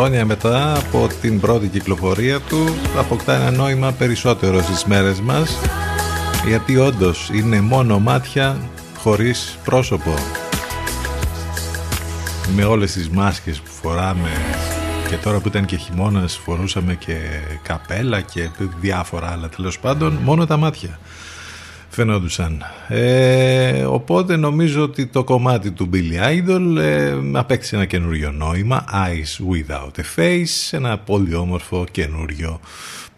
Χρόνια μετά από την πρώτη κυκλοφορία του αποκτά ένα νόημα περισσότερο στις μέρες μας γιατί όντως είναι μόνο μάτια χωρίς πρόσωπο με όλες τις μάσκες που φοράμε και τώρα που ήταν και χειμώνας φορούσαμε και καπέλα και διάφορα άλλα τέλος πάντων μόνο τα μάτια φαινόντουσαν. Ε, οπότε νομίζω ότι το κομμάτι του Billy Idol ε, απέκτησε ένα καινούριο νόημα Eyes Without a Face ένα πολύ όμορφο καινούριο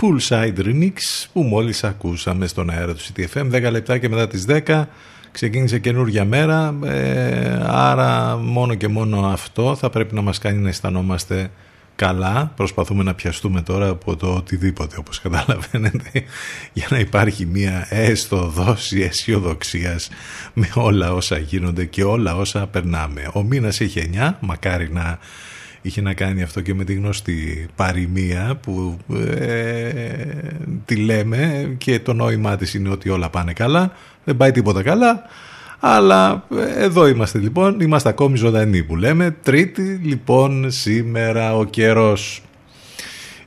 Poolside Remix που μόλις ακούσαμε στον αέρα του CTFM 10 λεπτά και μετά τις 10 ξεκίνησε καινούργια μέρα ε, άρα μόνο και μόνο αυτό θα πρέπει να μας κάνει να αισθανόμαστε καλά. Προσπαθούμε να πιαστούμε τώρα από το οτιδήποτε όπως καταλαβαίνετε για να υπάρχει μια έστω δόση αισιοδοξίας με όλα όσα γίνονται και όλα όσα περνάμε. Ο μήνας έχει 9, μακάρι να είχε να κάνει αυτό και με τη γνωστή παροιμία που ε, τη λέμε και το νόημά της είναι ότι όλα πάνε καλά, δεν πάει τίποτα καλά αλλά ε, εδώ είμαστε λοιπόν, είμαστε ακόμη ζωντανοί που λέμε. Τρίτη λοιπόν σήμερα ο καιρός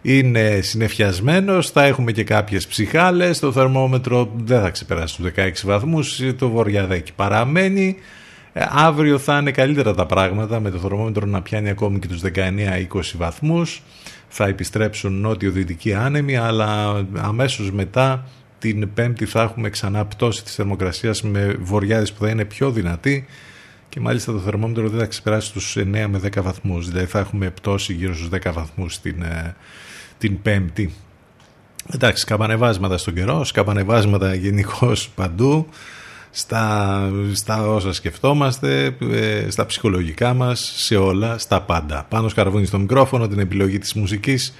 είναι συνεφιασμένος, θα έχουμε και κάποιες ψυχάλες, το θερμόμετρο δεν θα ξεπεράσει τους 16 βαθμούς, το βορειαδέκι παραμένει. Ε, αύριο θα είναι καλύτερα τα πράγματα με το θερμόμετρο να πιάνει ακόμη και τους 19-20 βαθμούς. Θα επιστρέψουν νότιο-δυτικοί άνεμοι, αλλά αμέσως μετά την Πέμπτη θα έχουμε ξανά πτώση της θερμοκρασίας με βοριάδες που θα είναι πιο δυνατή και μάλιστα το θερμόμετρο δεν θα ξεπεράσει τους 9 με 10 βαθμούς. Δηλαδή θα έχουμε πτώση γύρω στους 10 βαθμούς την, ε, την Πέμπτη. Εντάξει, σκαμπανεβάσματα στον καιρό, σκαμπανεβάσματα γενικώς παντού, στα, στα όσα σκεφτόμαστε, ε, στα ψυχολογικά μας, σε όλα, στα πάντα. Πάνω σκαρβούνι στο μικρόφωνο, την επιλογή της μουσικής,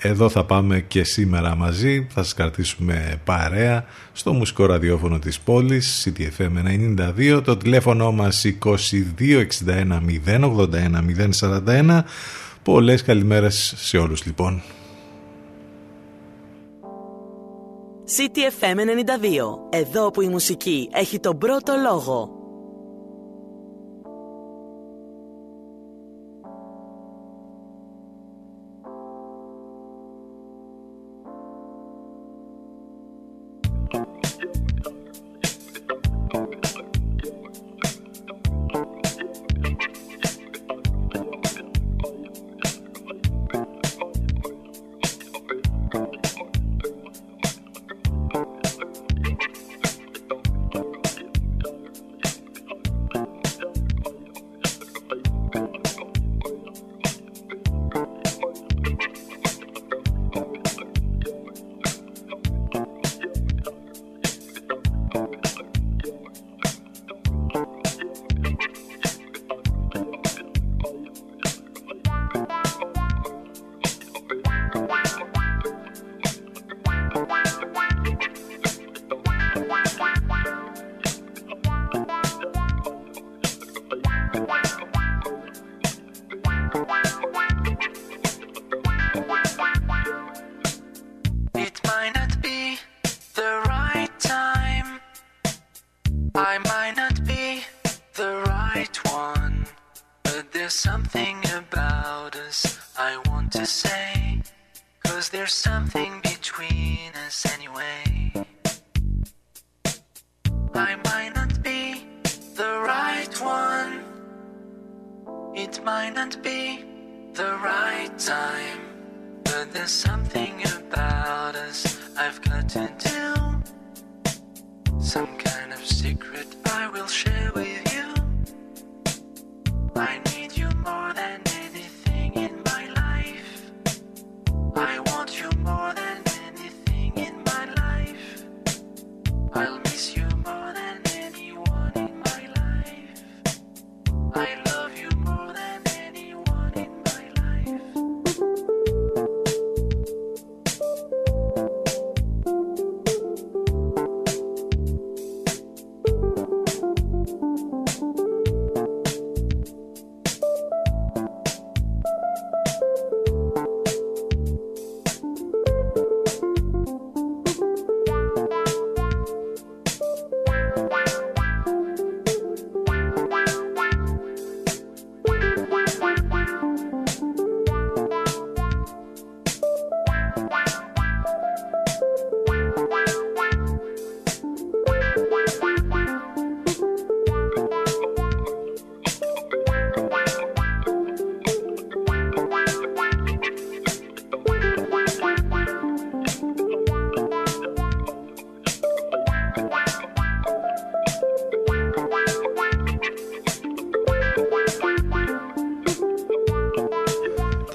εδώ θα πάμε και σήμερα μαζί, θα σας κρατήσουμε παρέα στο μουσικό ραδιόφωνο της πόλης, CTFM 92, το τηλέφωνο μας 2261 081 041. Πολλές καλημέρες σε όλους λοιπόν. CTFM 92, εδώ που η μουσική έχει τον πρώτο λόγο.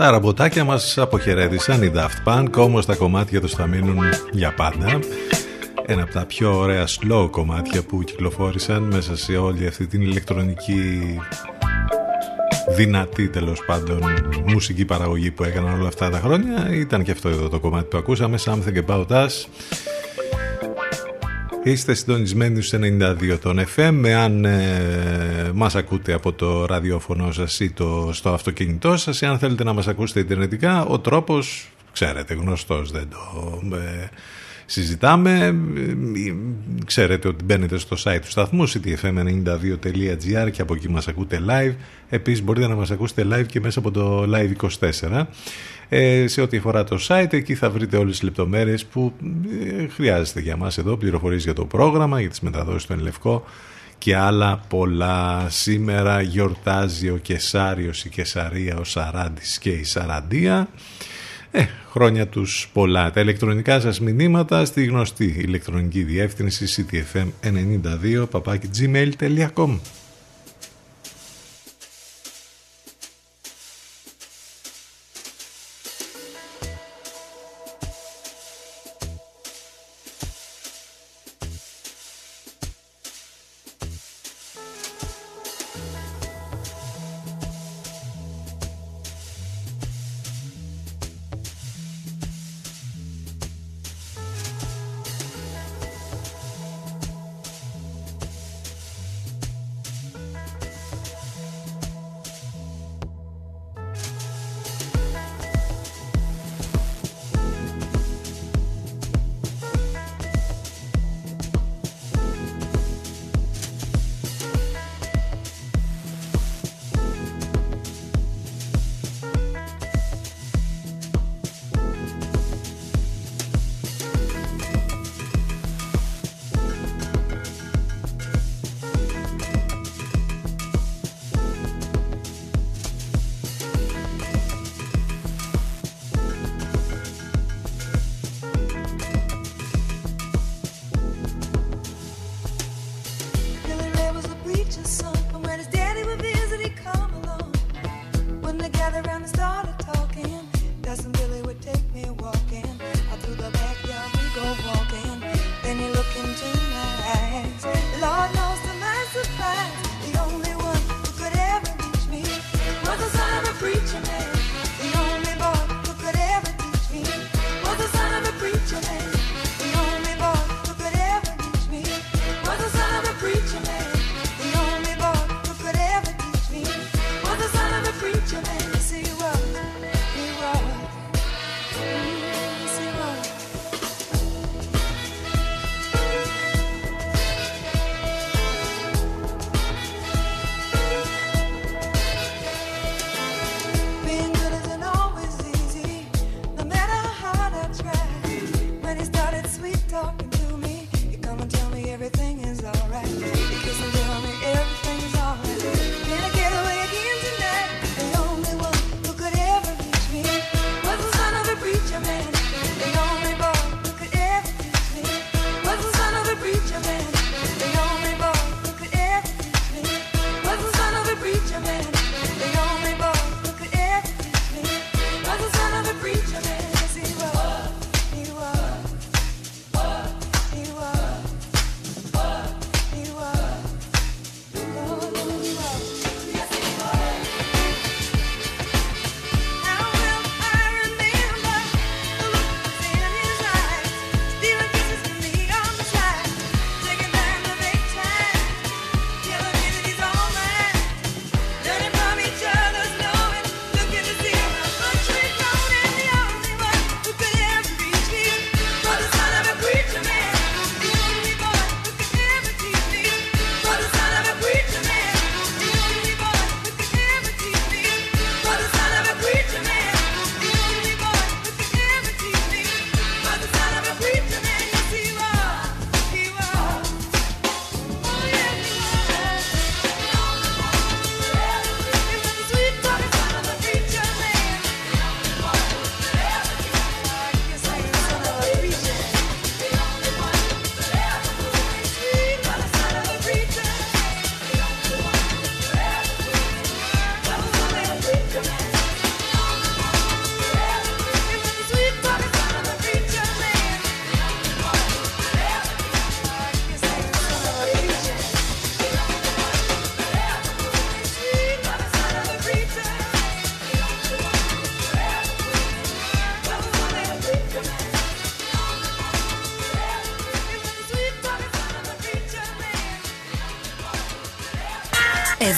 Τα ραμποτάκια μας αποχαιρέτησαν οι Daft Punk, όμως τα κομμάτια τους θα μείνουν για πάντα. Ένα από τα πιο ωραία slow κομμάτια που κυκλοφόρησαν μέσα σε όλη αυτή την ηλεκτρονική δυνατή τέλος πάντων μουσική παραγωγή που έκαναν όλα αυτά τα χρόνια ήταν και αυτό εδώ το κομμάτι που ακούσαμε Something About Us Είστε συντονισμένοι στους 92 των FM εάν ε, μας ακούτε από το ραδιόφωνο σας ή το, στο αυτοκίνητό σας εάν θέλετε να μας ακούσετε ιντερνετικά ο τρόπος ξέρετε γνωστός δεν το ε, συζητάμε. Ξέρετε ότι μπαίνετε στο site του σταθμού ctfm92.gr και από εκεί μας ακούτε live. Επίσης μπορείτε να μας ακούσετε live και μέσα από το live 24 ε, σε ό,τι αφορά το site εκεί θα βρείτε όλες τις λεπτομέρειες που ε, χρειάζεστε για μας εδώ πληροφορίες για το πρόγραμμα, για τις μεταδόσεις του Ενλευκό και άλλα πολλά. Σήμερα γιορτάζει ο Κεσάριος, η Κεσαρία, ο Σαράντης και η Σαραντία. Ε, χρόνια τους πολλά. Τα ηλεκτρονικά σας μηνύματα στη γνωστή ηλεκτρονική διεύθυνση ctfm92 gmail.com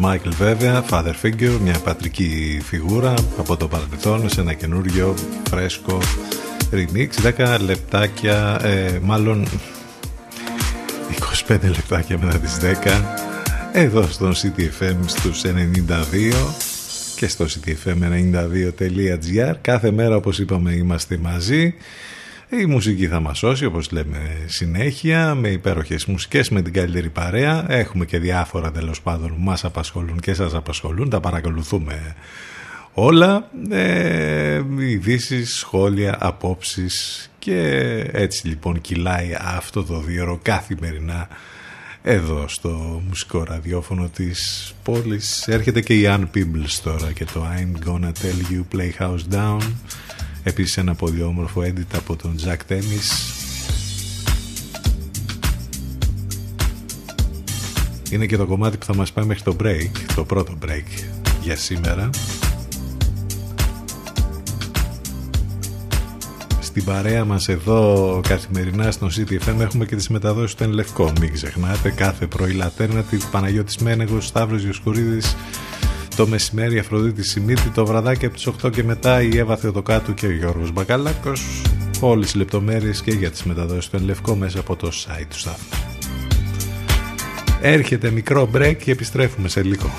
George Michael βέβαια, father figure, μια πατρική φιγούρα από το παρελθόν σε ένα καινούριο φρέσκο remix. 10 λεπτάκια, ε, μάλλον 25 λεπτάκια μετά τις 10 εδώ στον CTFM στους 92 και στο ctfm92.gr κάθε μέρα όπως είπαμε είμαστε μαζί η μουσική θα μας σώσει όπως λέμε συνέχεια με υπέροχες μουσικές με την καλύτερη παρέα. Έχουμε και διάφορα τέλος πάντων που μας απασχολούν και σας απασχολούν. Τα παρακολουθούμε όλα. Ε, ειδήσεις, σχόλια, απόψεις και έτσι λοιπόν κυλάει αυτό το δύο καθημερινά εδώ στο μουσικό ραδιόφωνο της πόλης. Έρχεται και η Ann Peebles τώρα και το I'm Gonna Tell You Playhouse Down Επίσης ένα πολύ όμορφο edit από τον Jack Tennis Είναι και το κομμάτι που θα μας πάει μέχρι το break Το πρώτο break για σήμερα. Στην παρέα μας εδώ καθημερινά στο CTFM έχουμε και τις μεταδόσεις του Λευκό Μην ξεχνάτε κάθε πρωί Λατέρνα Παναγιώτης Μένεγος, Σταύρος Ιωσκουρίδης το μεσημέρι Αφροδίτη Σιμίτη, το βραδάκι από τις 8 και μετά η Εύα Θεοτοκάτου και ο Γιώργος Μπακαλάκος. Όλες οι λεπτομέρειες και για τις μεταδόσεις του Ενλευκό μέσα από το site του σταθμού. Έρχεται μικρό break και επιστρέφουμε σε λίγο.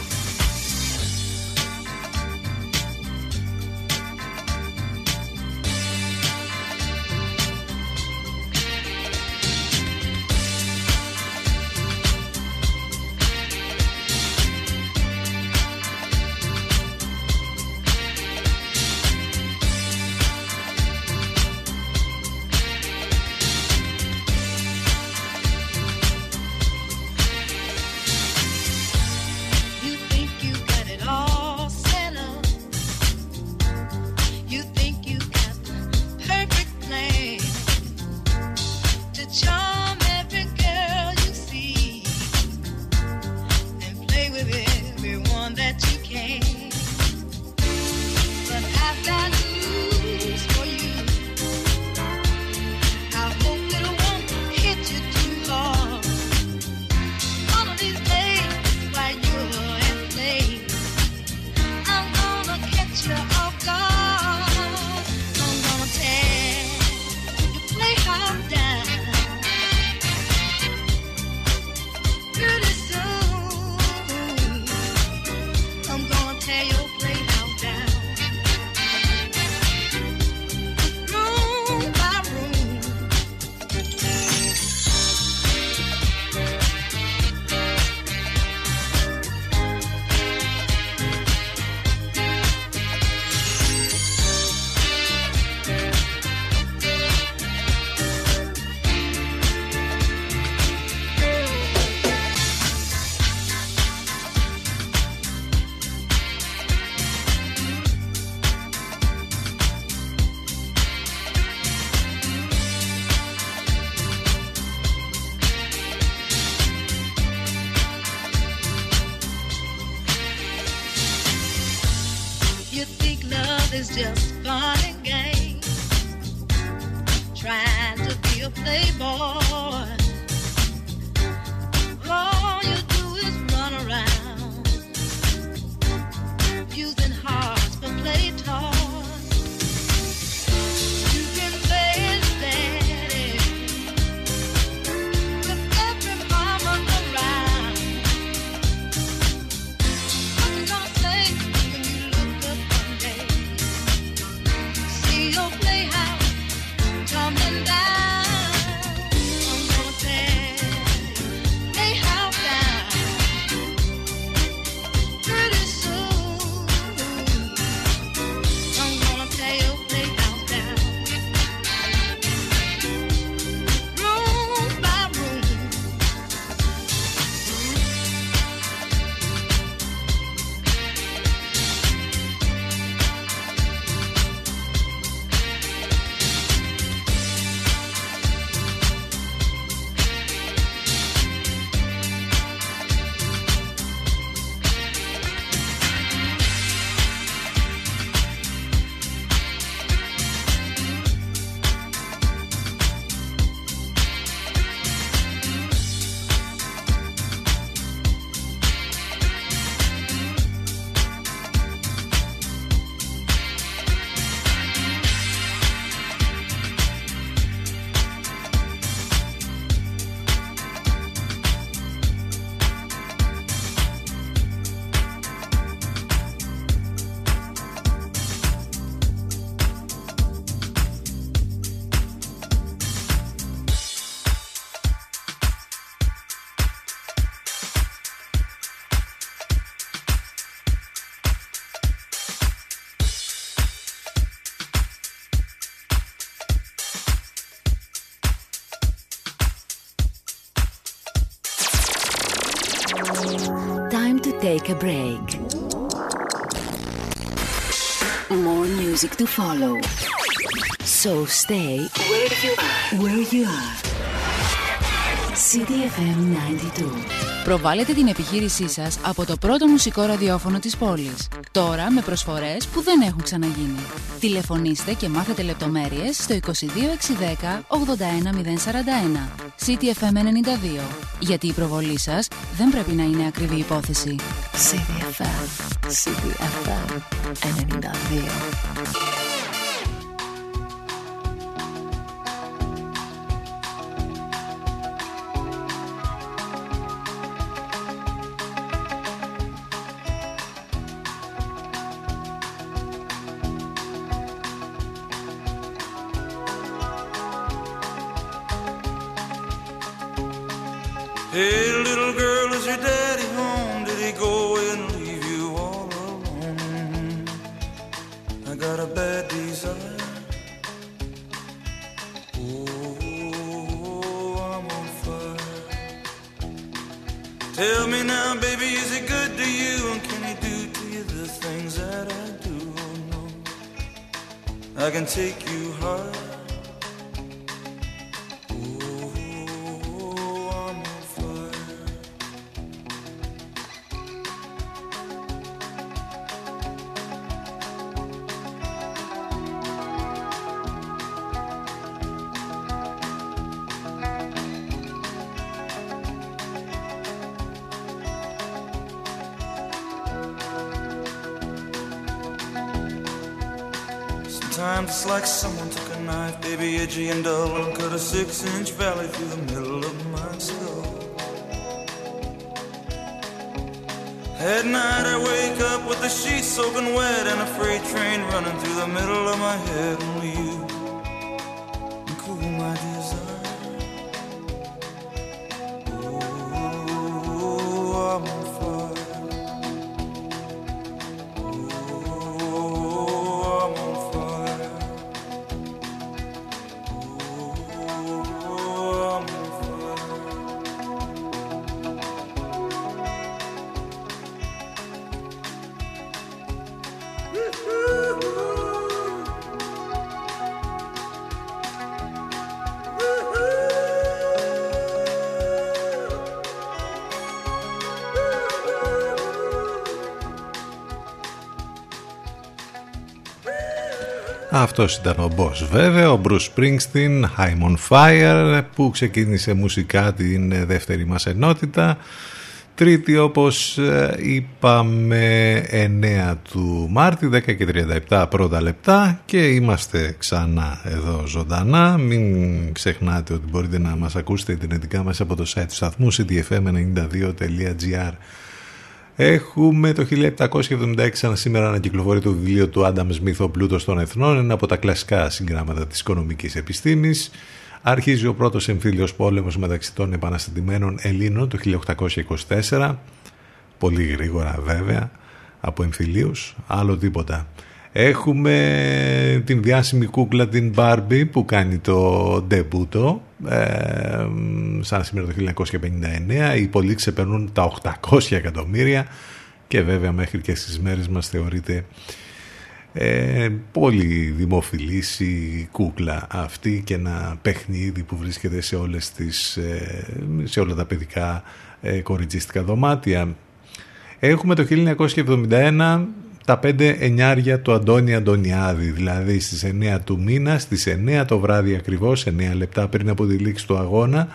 Take a break. More music to follow. So stay where you are. Where you are. CDFM 92. Προβάλλετε την επιχείρησή σας από το πρώτο μουσικό ραδιόφωνο της πόλης. Τώρα με προσφορές που δεν έχουν ξαναγίνει. Τηλεφωνήστε και μάθετε λεπτομέρειες στο 22610 81041. CTFM 92. Γιατί η προβολή σας δεν πρέπει να είναι ακριβή υπόθεση. CBFM, CBFM, and in el Indavío. Αυτός ήταν ο Boss βέβαια, ο Bruce Springsteen, I'm on Fire, που ξεκίνησε μουσικά την ε, δεύτερη μας ενότητα. Τρίτη όπως ε, είπαμε 9 του Μάρτη, 10 και 37 πρώτα λεπτά και είμαστε ξανά εδώ ζωντανά. Μην ξεχνάτε ότι μπορείτε να μας ακούσετε ιντερνετικά μέσα από το site του σταθμού cdfm92.gr Έχουμε το 1776 σαν σήμερα ανακυκλοφορεί το βιβλίο του Άνταμ Σμιθ «Ο πλούτος των εθνών», ένα από τα κλασικά συγγράμματα της οικονομικής επιστήμης. Αρχίζει ο πρώτος εμφύλιος πόλεμος μεταξύ των επαναστατημένων Ελλήνων το 1824, πολύ γρήγορα βέβαια, από εμφυλίους, άλλο τίποτα. Έχουμε την διάσημη κούκλα την Barbie που κάνει το ντεμπούτο ε, σαν σήμερα το 1959 οι πολλοί ξεπερνούν τα 800 εκατομμύρια και βέβαια μέχρι και στις μέρες μας θεωρείται ε, πολύ δημοφιλής η κούκλα αυτή και ένα παιχνίδι που βρίσκεται σε, όλες τις, ε, σε όλα τα παιδικά ε, κοριτζίστικα δωμάτια. Έχουμε το 1971 τα πέντε εννιάρια του Αντώνη Αντωνιάδη, δηλαδή στις 9 του μήνα, στις 9 το βράδυ ακριβώς, 9 λεπτά πριν από τη λήξη του αγώνα,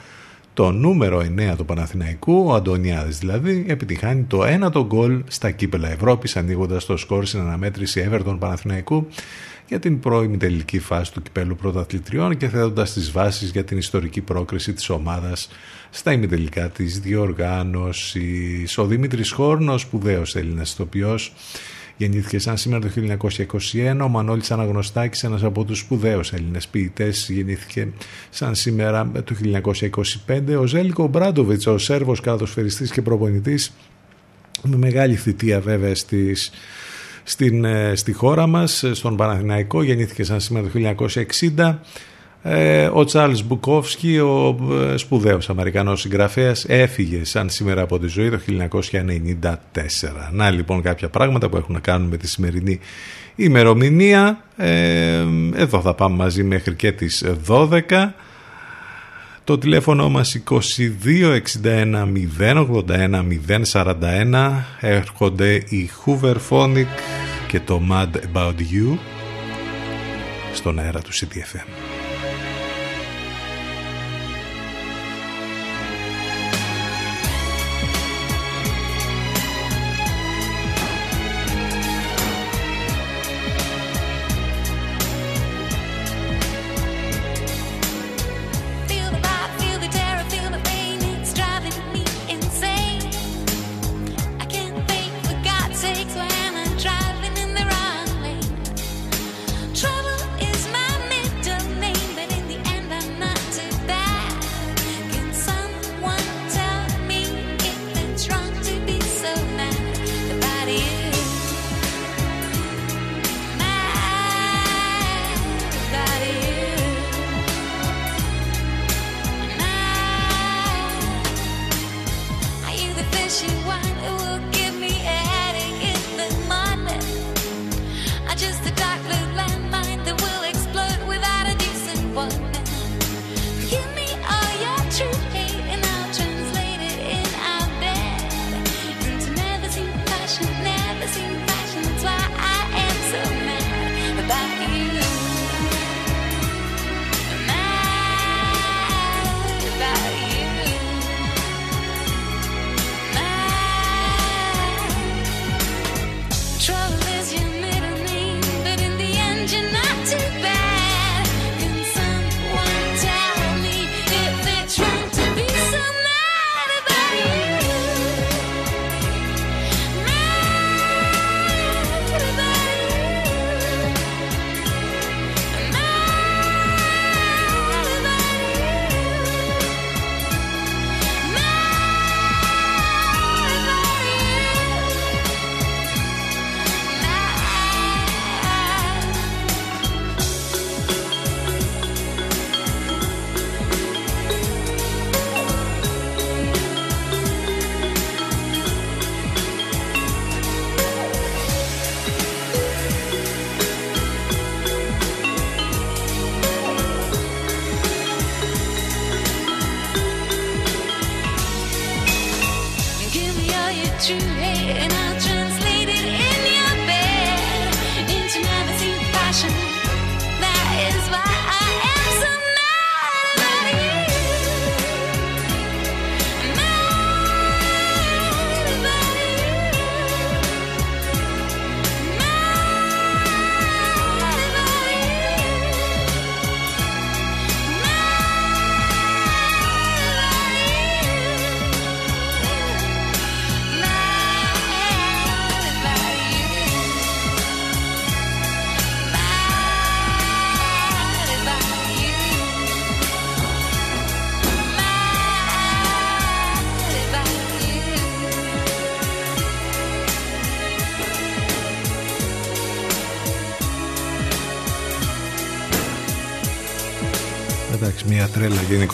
το νούμερο 9 του Παναθηναϊκού, ο Αντωνιάδης δηλαδή, επιτυχάνει το 1 το γκολ στα κύπελα Ευρώπης, ανοίγοντας το σκορ στην αναμέτρηση Everton Παναθηναϊκού για την πρώιμη τελική φάση του κυπέλου πρωταθλητριών και θέτοντας τις βάσεις για την ιστορική πρόκριση της ομάδας στα ημιτελικά της διοργάνωσης. Ο Δημήτρης Χόρνος, σπουδαίος Έλληνας ηθοποιός, Γεννήθηκε σαν σήμερα το 1921. Ο Μανώλης Αναγνωστάκης, ένας από τους σπουδαίους Έλληνες ποιητές, γεννήθηκε σαν σήμερα το 1925. Ο Ζέλικο Μπράντοβιτς, ο Σέρβος κατοσφαιριστής και προπονητής, με μεγάλη θητεία βέβαια στις, στην, στη χώρα μας, στον Παναθηναϊκό, γεννήθηκε σαν σήμερα το 1960. Ε, ο Τσάρλς Μπουκόφσκι, ο ε, σπουδαίος Αμερικανός συγγραφέας, έφυγε σαν σήμερα από τη ζωή το 1994. Να λοιπόν κάποια πράγματα που έχουν να κάνουν με τη σημερινή ημερομηνία. Ε, εδώ θα πάμε μαζί μέχρι και τις 12. Το τηλέφωνο μας 22 61 081 041 έρχονται οι Hoover Phonic και το Mad About You στον αέρα του CTFM.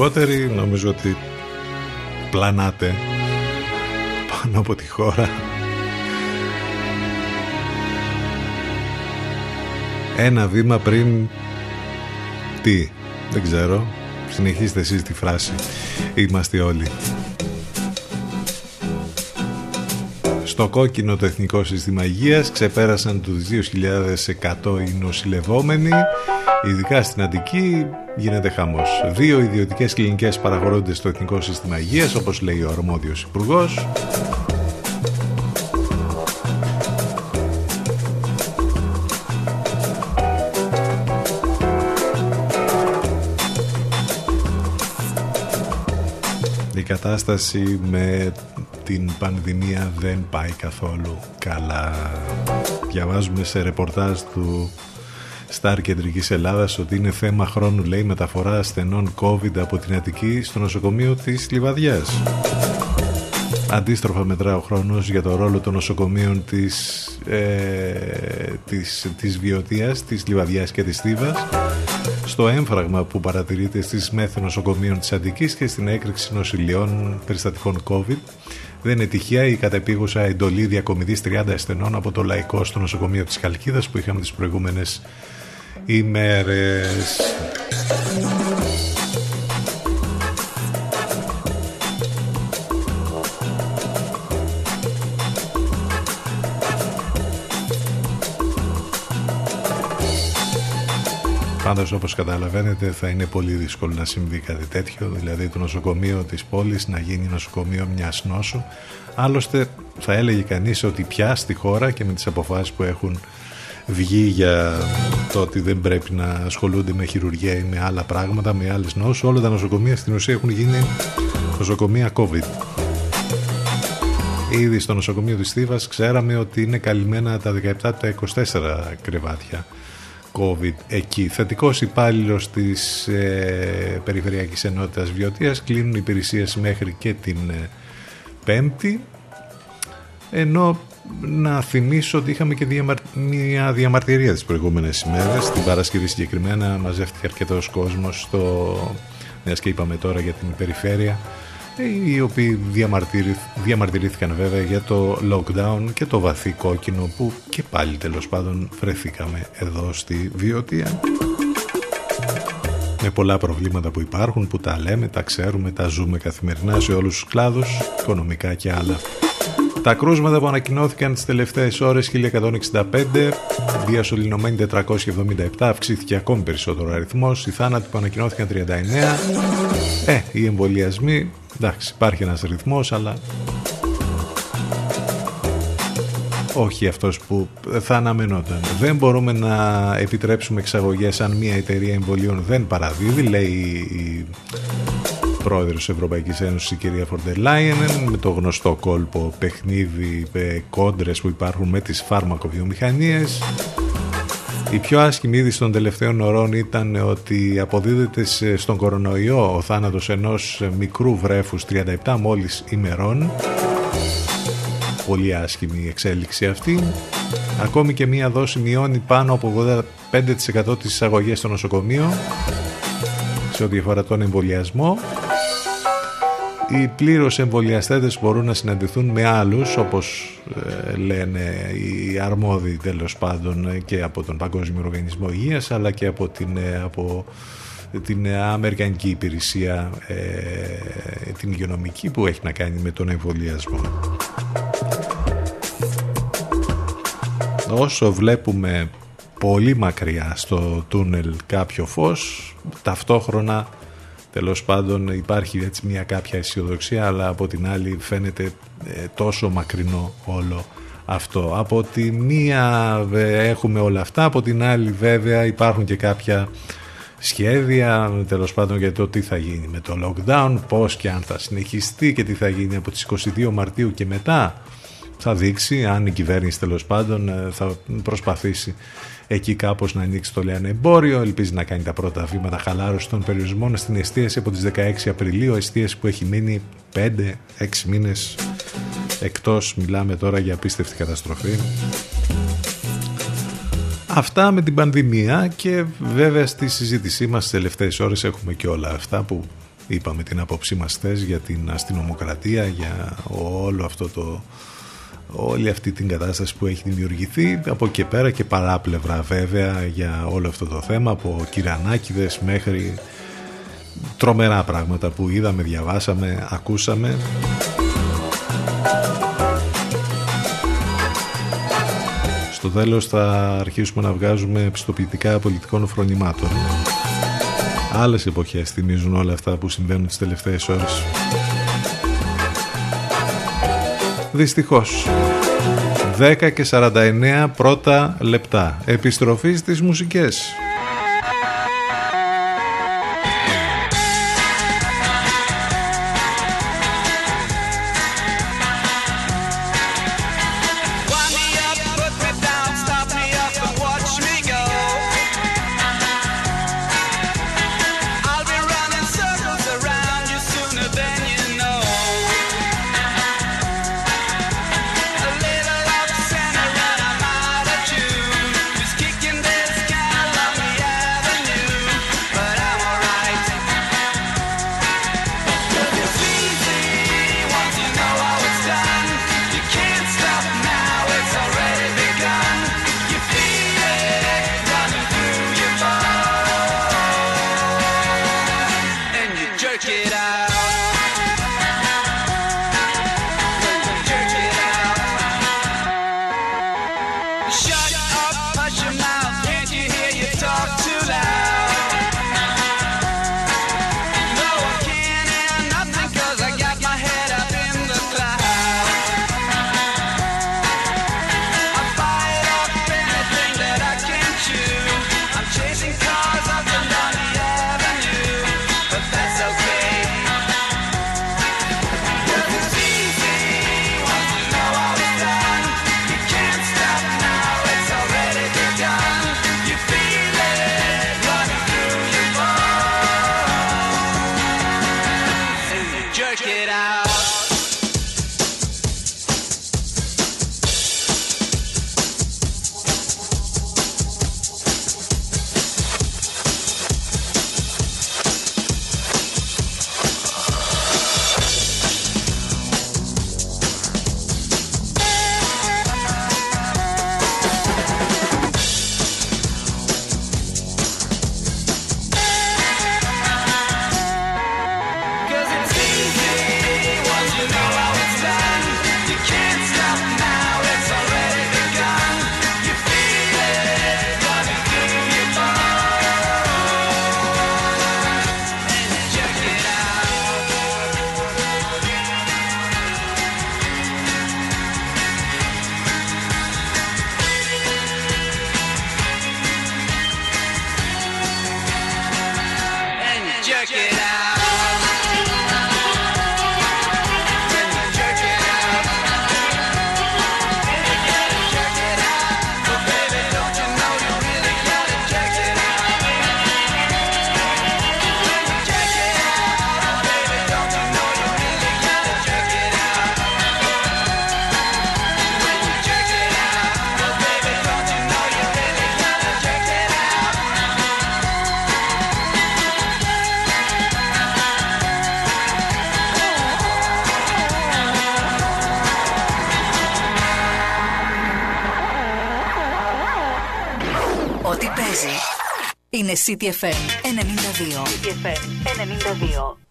Γενικότερη νομίζω ότι πλανάτε πάνω από τη χώρα. Ένα βήμα πριν τι δεν ξέρω συνεχίστε εσείς τη φράση. Είμαστε όλοι. Στο κόκκινο το Εθνικό Σύστημα Υγείας ξεπέρασαν τους 2.100 οι νοσηλευόμενοι ειδικά στην Αττική γίνεται χαμός. Δύο ιδιωτικές κλινικές παραχωρούνται στο Εθνικό Σύστημα Υγείας, όπως λέει ο αρμόδιος υπουργός. Η κατάσταση με την πανδημία δεν πάει καθόλου καλά. Διαβάζουμε σε ρεπορτάζ του Σταρ Κεντρικής Ελλάδας ότι είναι θέμα χρόνου λέει μεταφορά ασθενών COVID από την Αττική στο νοσοκομείο της Λιβαδιάς. Αντίστροφα μετρά ο χρόνος για το ρόλο των νοσοκομείων της, ε, της, της Βιωτίας, της Λιβαδιάς και της Θήβας στο έμφραγμα που παρατηρείται στις μέθη νοσοκομείων της Αντικής και στην έκρηξη νοσηλειών περιστατικών COVID. Δεν είναι τυχαία η κατεπίγουσα εντολή διακομιδής 30 ασθενών από το Λαϊκό στο νοσοκομείο της Καλκίδας που είχαμε τις προηγούμενες ημέρες. Πάντως όπως καταλαβαίνετε θα είναι πολύ δύσκολο να συμβεί κάτι τέτοιο, δηλαδή το νοσοκομείο της πόλης να γίνει νοσοκομείο μιας νόσου. Άλλωστε θα έλεγε κανείς ότι πια στη χώρα και με τις αποφάσεις που έχουν βγει για το ότι δεν πρέπει να ασχολούνται με χειρουργία ή με άλλα πράγματα, με άλλες νόσους, όλα τα νοσοκομεία στην ουσία έχουν γίνει νοσοκομεία COVID. Ήδη στο νοσοκομείο της Θήβας ξέραμε ότι είναι καλυμμένα τα 17 τα 24 κρεβάτια COVID εκεί. Θετικός υπάλληλος της ε, Περιφερειακής Ενότητας Βιωτεία κλείνουν υπηρεσίες μέχρι και την ε, Πέμπτη. Ενώ να θυμίσω ότι είχαμε και μια διαμαρτυρία τις προηγούμενες ημέρες την Παρασκευή συγκεκριμένα μαζεύτηκε αρκετός κόσμος στο... μιας και είπαμε τώρα για την περιφέρεια οι οποίοι διαμαρτυρήθηκαν βέβαια για το lockdown και το βαθύ κόκκινο που και πάλι τέλος πάντων βρεθήκαμε εδώ στη Βιωτία με πολλά προβλήματα που υπάρχουν που τα λέμε, τα ξέρουμε, τα ζούμε καθημερινά σε όλους τους κλάδους, οικονομικά και άλλα. Τα κρούσματα που ανακοινώθηκαν τις τελευταίες ώρες 1165, διασωληνωμένοι 477, αυξήθηκε ακόμη περισσότερο αριθμός, οι θάνατοι που ανακοινώθηκαν 39, ε, οι εμβολιασμοί, εντάξει υπάρχει ένας ρυθμός αλλά όχι αυτός που θα αναμενόταν. Δεν μπορούμε να επιτρέψουμε εξαγωγές αν μια εταιρεία εμβολίων δεν παραδίδει, λέει η πρόεδρος της Ευρωπαϊκής Ένωσης η κυρία Φορντερ με το γνωστό κόλπο παιχνίδι ε, κόντρες που υπάρχουν με τις φάρμακοβιομηχανίες η πιο άσχημη είδηση των τελευταίων ωρών ήταν ότι αποδίδεται στον κορονοϊό ο θάνατος ενός μικρού βρέφους 37 μόλις ημερών. Πολύ άσχημη η εξέλιξη αυτή. Ακόμη και μία δόση μειώνει πάνω από 85% της εισαγωγές στο νοσοκομείο σε ό,τι αφορά τον εμβολιασμό οι πλήρως εμβολιαστές μπορούν να συναντηθούν με άλλους όπως ε, λένε οι αρμόδιοι τέλος πάντων και από τον Παγκόσμιο Οργανισμό Υγείας αλλά και από την, ε, από την Αμερικανική υπηρεσία ε, την υγειονομική που έχει να κάνει με τον εμβολιασμό. Όσο βλέπουμε πολύ μακριά στο τούνελ κάποιο φως ταυτόχρονα Τέλος πάντων υπάρχει έτσι μια κάποια αισιοδοξία αλλά από την άλλη φαίνεται ε, τόσο μακρινό όλο αυτό. Από τη μία ε, έχουμε όλα αυτά, από την άλλη βέβαια υπάρχουν και κάποια σχέδια τέλος πάντων για το τι θα γίνει με το lockdown, πώς και αν θα συνεχιστεί και τι θα γίνει από τις 22 Μαρτίου και μετά θα δείξει αν η κυβέρνηση τέλος πάντων ε, θα προσπαθήσει εκεί κάπως να ανοίξει το εμπόριο, ελπίζει να κάνει τα πρώτα βήματα χαλάρωση των περιορισμών στην εστίαση από τις 16 Απριλίου, εστίαση που έχει μείνει 5-6 μήνες εκτός, μιλάμε τώρα για απίστευτη καταστροφή. Αυτά με την πανδημία και βέβαια στη συζήτησή μας τις τελευταίες ώρες έχουμε και όλα αυτά που είπαμε την απόψή μας θες για την αστυνομοκρατία, για όλο αυτό το όλη αυτή την κατάσταση που έχει δημιουργηθεί. Από εκεί πέρα και παράπλευρα βέβαια για όλο αυτό το θέμα από κυρανάκιδες μέχρι τρομερά πράγματα που είδαμε, διαβάσαμε, ακούσαμε. Στο τέλος θα αρχίσουμε να βγάζουμε επιστοποιητικά πολιτικών φρονημάτων. Άλλες εποχές θυμίζουν όλα αυτά που συμβαίνουν τις τελευταίες ώρες Δυστυχώς. 10 και 49 πρώτα λεπτά. Επιστροφή στις μουσικές CTFM 92. CTFM 92.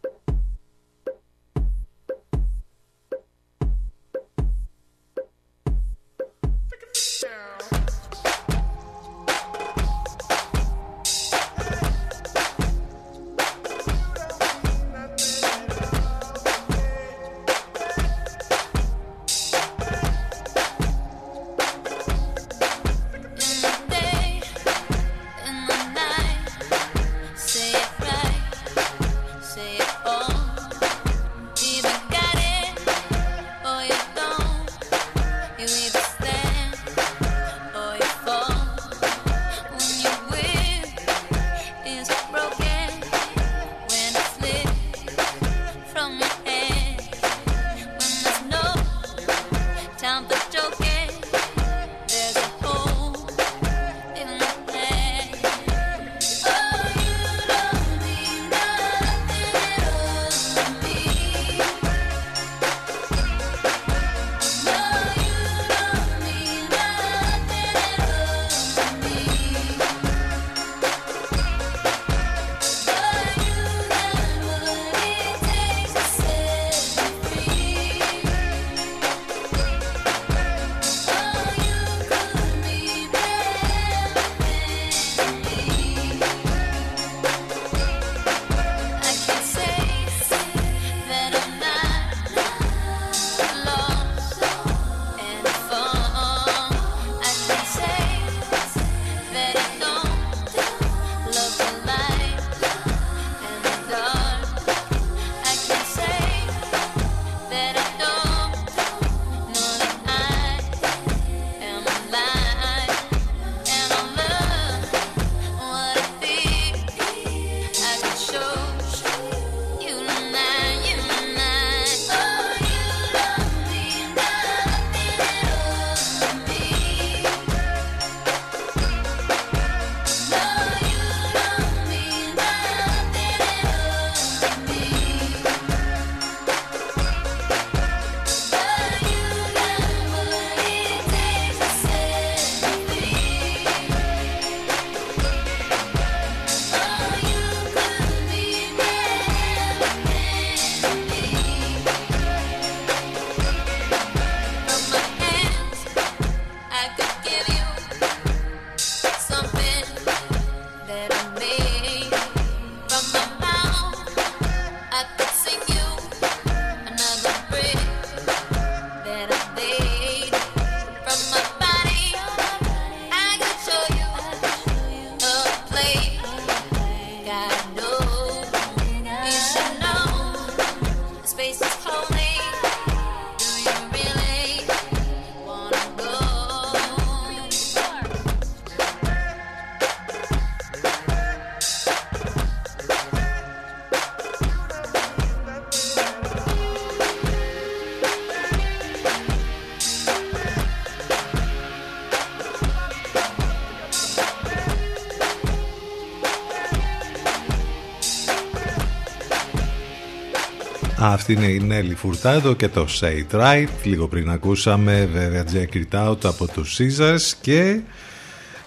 Αυτή είναι η Νέλη Φουρτάδο και το Say It Right. Λίγο πριν ακούσαμε βέβαια Jack It Out από τους Caesars και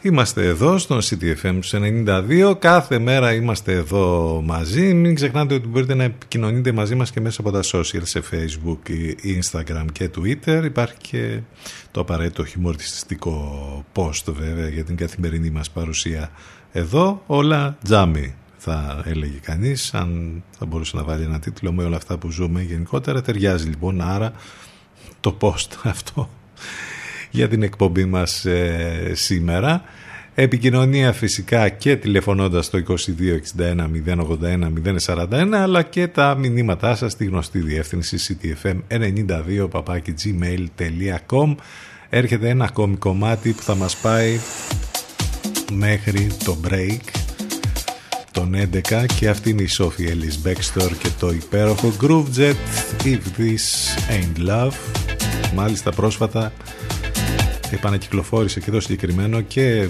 Είμαστε εδώ στον CTFM 92. Κάθε μέρα είμαστε εδώ μαζί. Μην ξεχνάτε ότι μπορείτε να επικοινωνείτε μαζί μας και μέσα από τα social σε Facebook, Instagram και Twitter. Υπάρχει και το απαραίτητο χειμωρτιστικό post βέβαια για την καθημερινή μας παρουσία εδώ. Όλα τζάμι θα έλεγε κανείς αν θα μπορούσε να βάλει ένα τίτλο με όλα αυτά που ζούμε γενικότερα. Ταιριάζει λοιπόν άρα το post αυτό για την εκπομπή μας ε, σήμερα. Επικοινωνία φυσικά και τηλεφωνώντας το 2261 081 041 αλλά και τα μηνύματά σας στη γνωστή διεύθυνση ctfm92 gmail.com Έρχεται ένα ακόμη κομμάτι που θα μας πάει μέχρι το break τον 11 και αυτή είναι η Sophie Ellis Baxter και το υπέροχο Groove Jet If This Ain't Love. Μάλιστα πρόσφατα επανακυκλοφόρησε και το συγκεκριμένο και ε,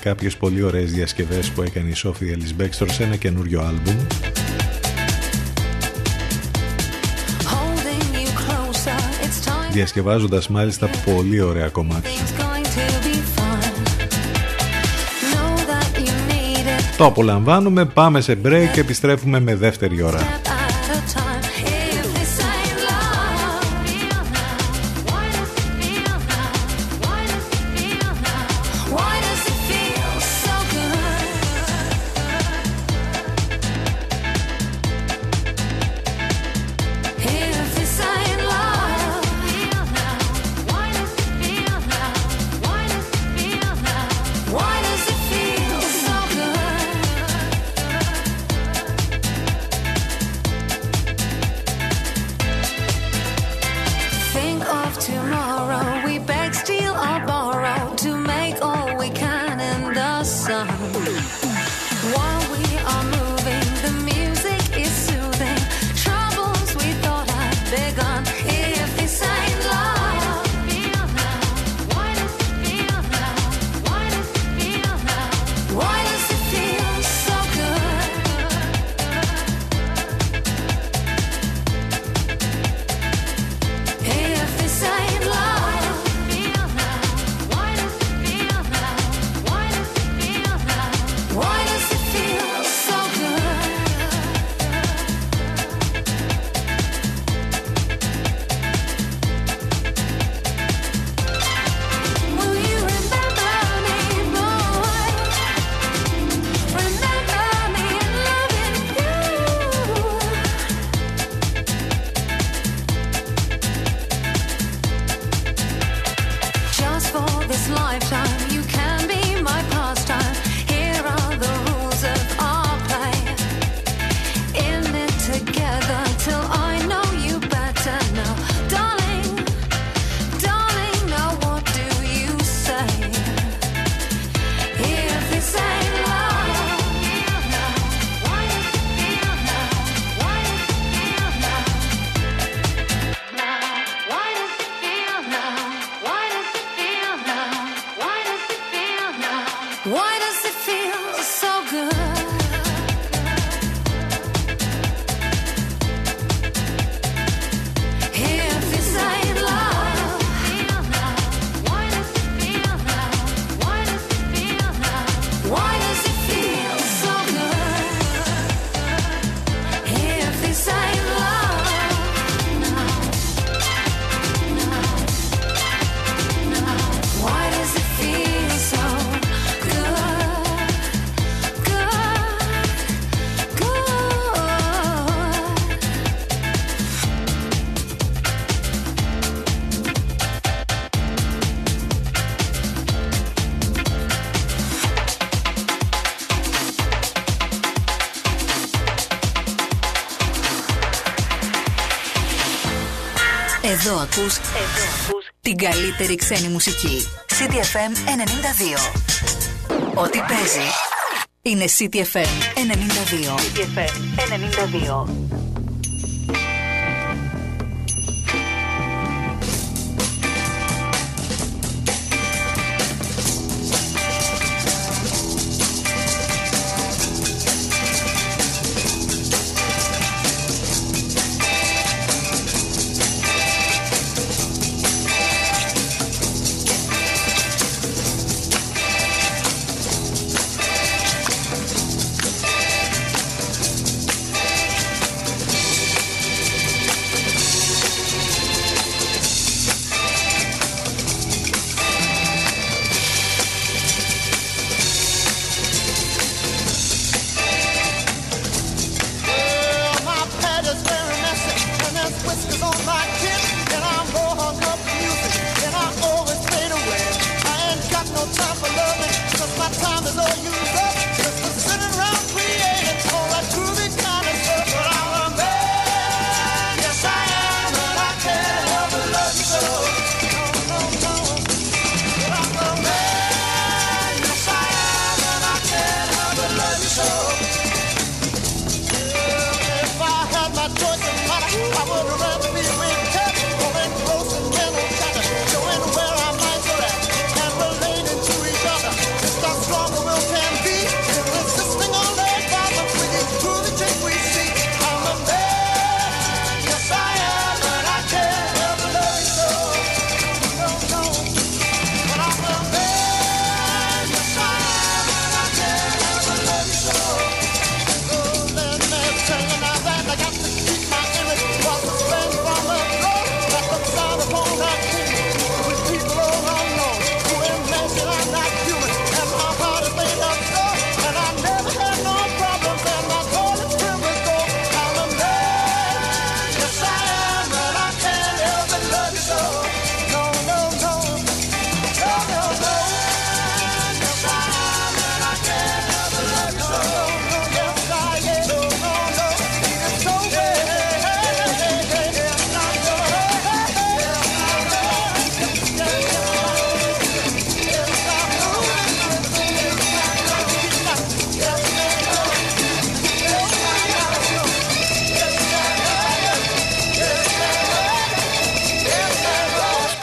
κάποιες πολύ ωραίες διασκευές που έκανε η Sophie Ellis Baxter σε ένα καινούριο άλμπουμ. Διασκευάζοντας μάλιστα πολύ ωραία κομμάτια Το απολαμβάνουμε, πάμε σε break και επιστρέφουμε με δεύτερη ώρα. Ακούς, Εδώ ακούς την καλύτερη ξένη μουσική. CTFM 92. Ό,τι παίζει είναι CTFM 92. CTFM 92.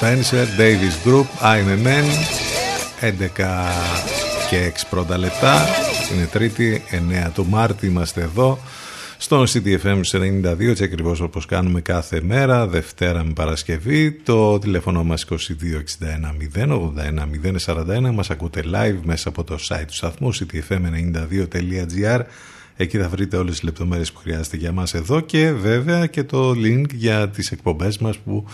Spencer, Davis Group, I'm a Man 11 και 6 πρώτα λεπτά. Είναι τρίτη, 9 του Μάρτη είμαστε εδώ. Στον CTFM 92 έτσι ακριβώς όπως κάνουμε κάθε μέρα Δευτέρα με Παρασκευή το τηλέφωνο μας 2261 081 041 μας ακούτε live μέσα από το site του σταθμού ctfm92.gr Εκεί θα βρείτε όλες τις λεπτομέρειες που χρειάζεται για μας εδώ και βέβαια και το link για τις εκπομπές μας που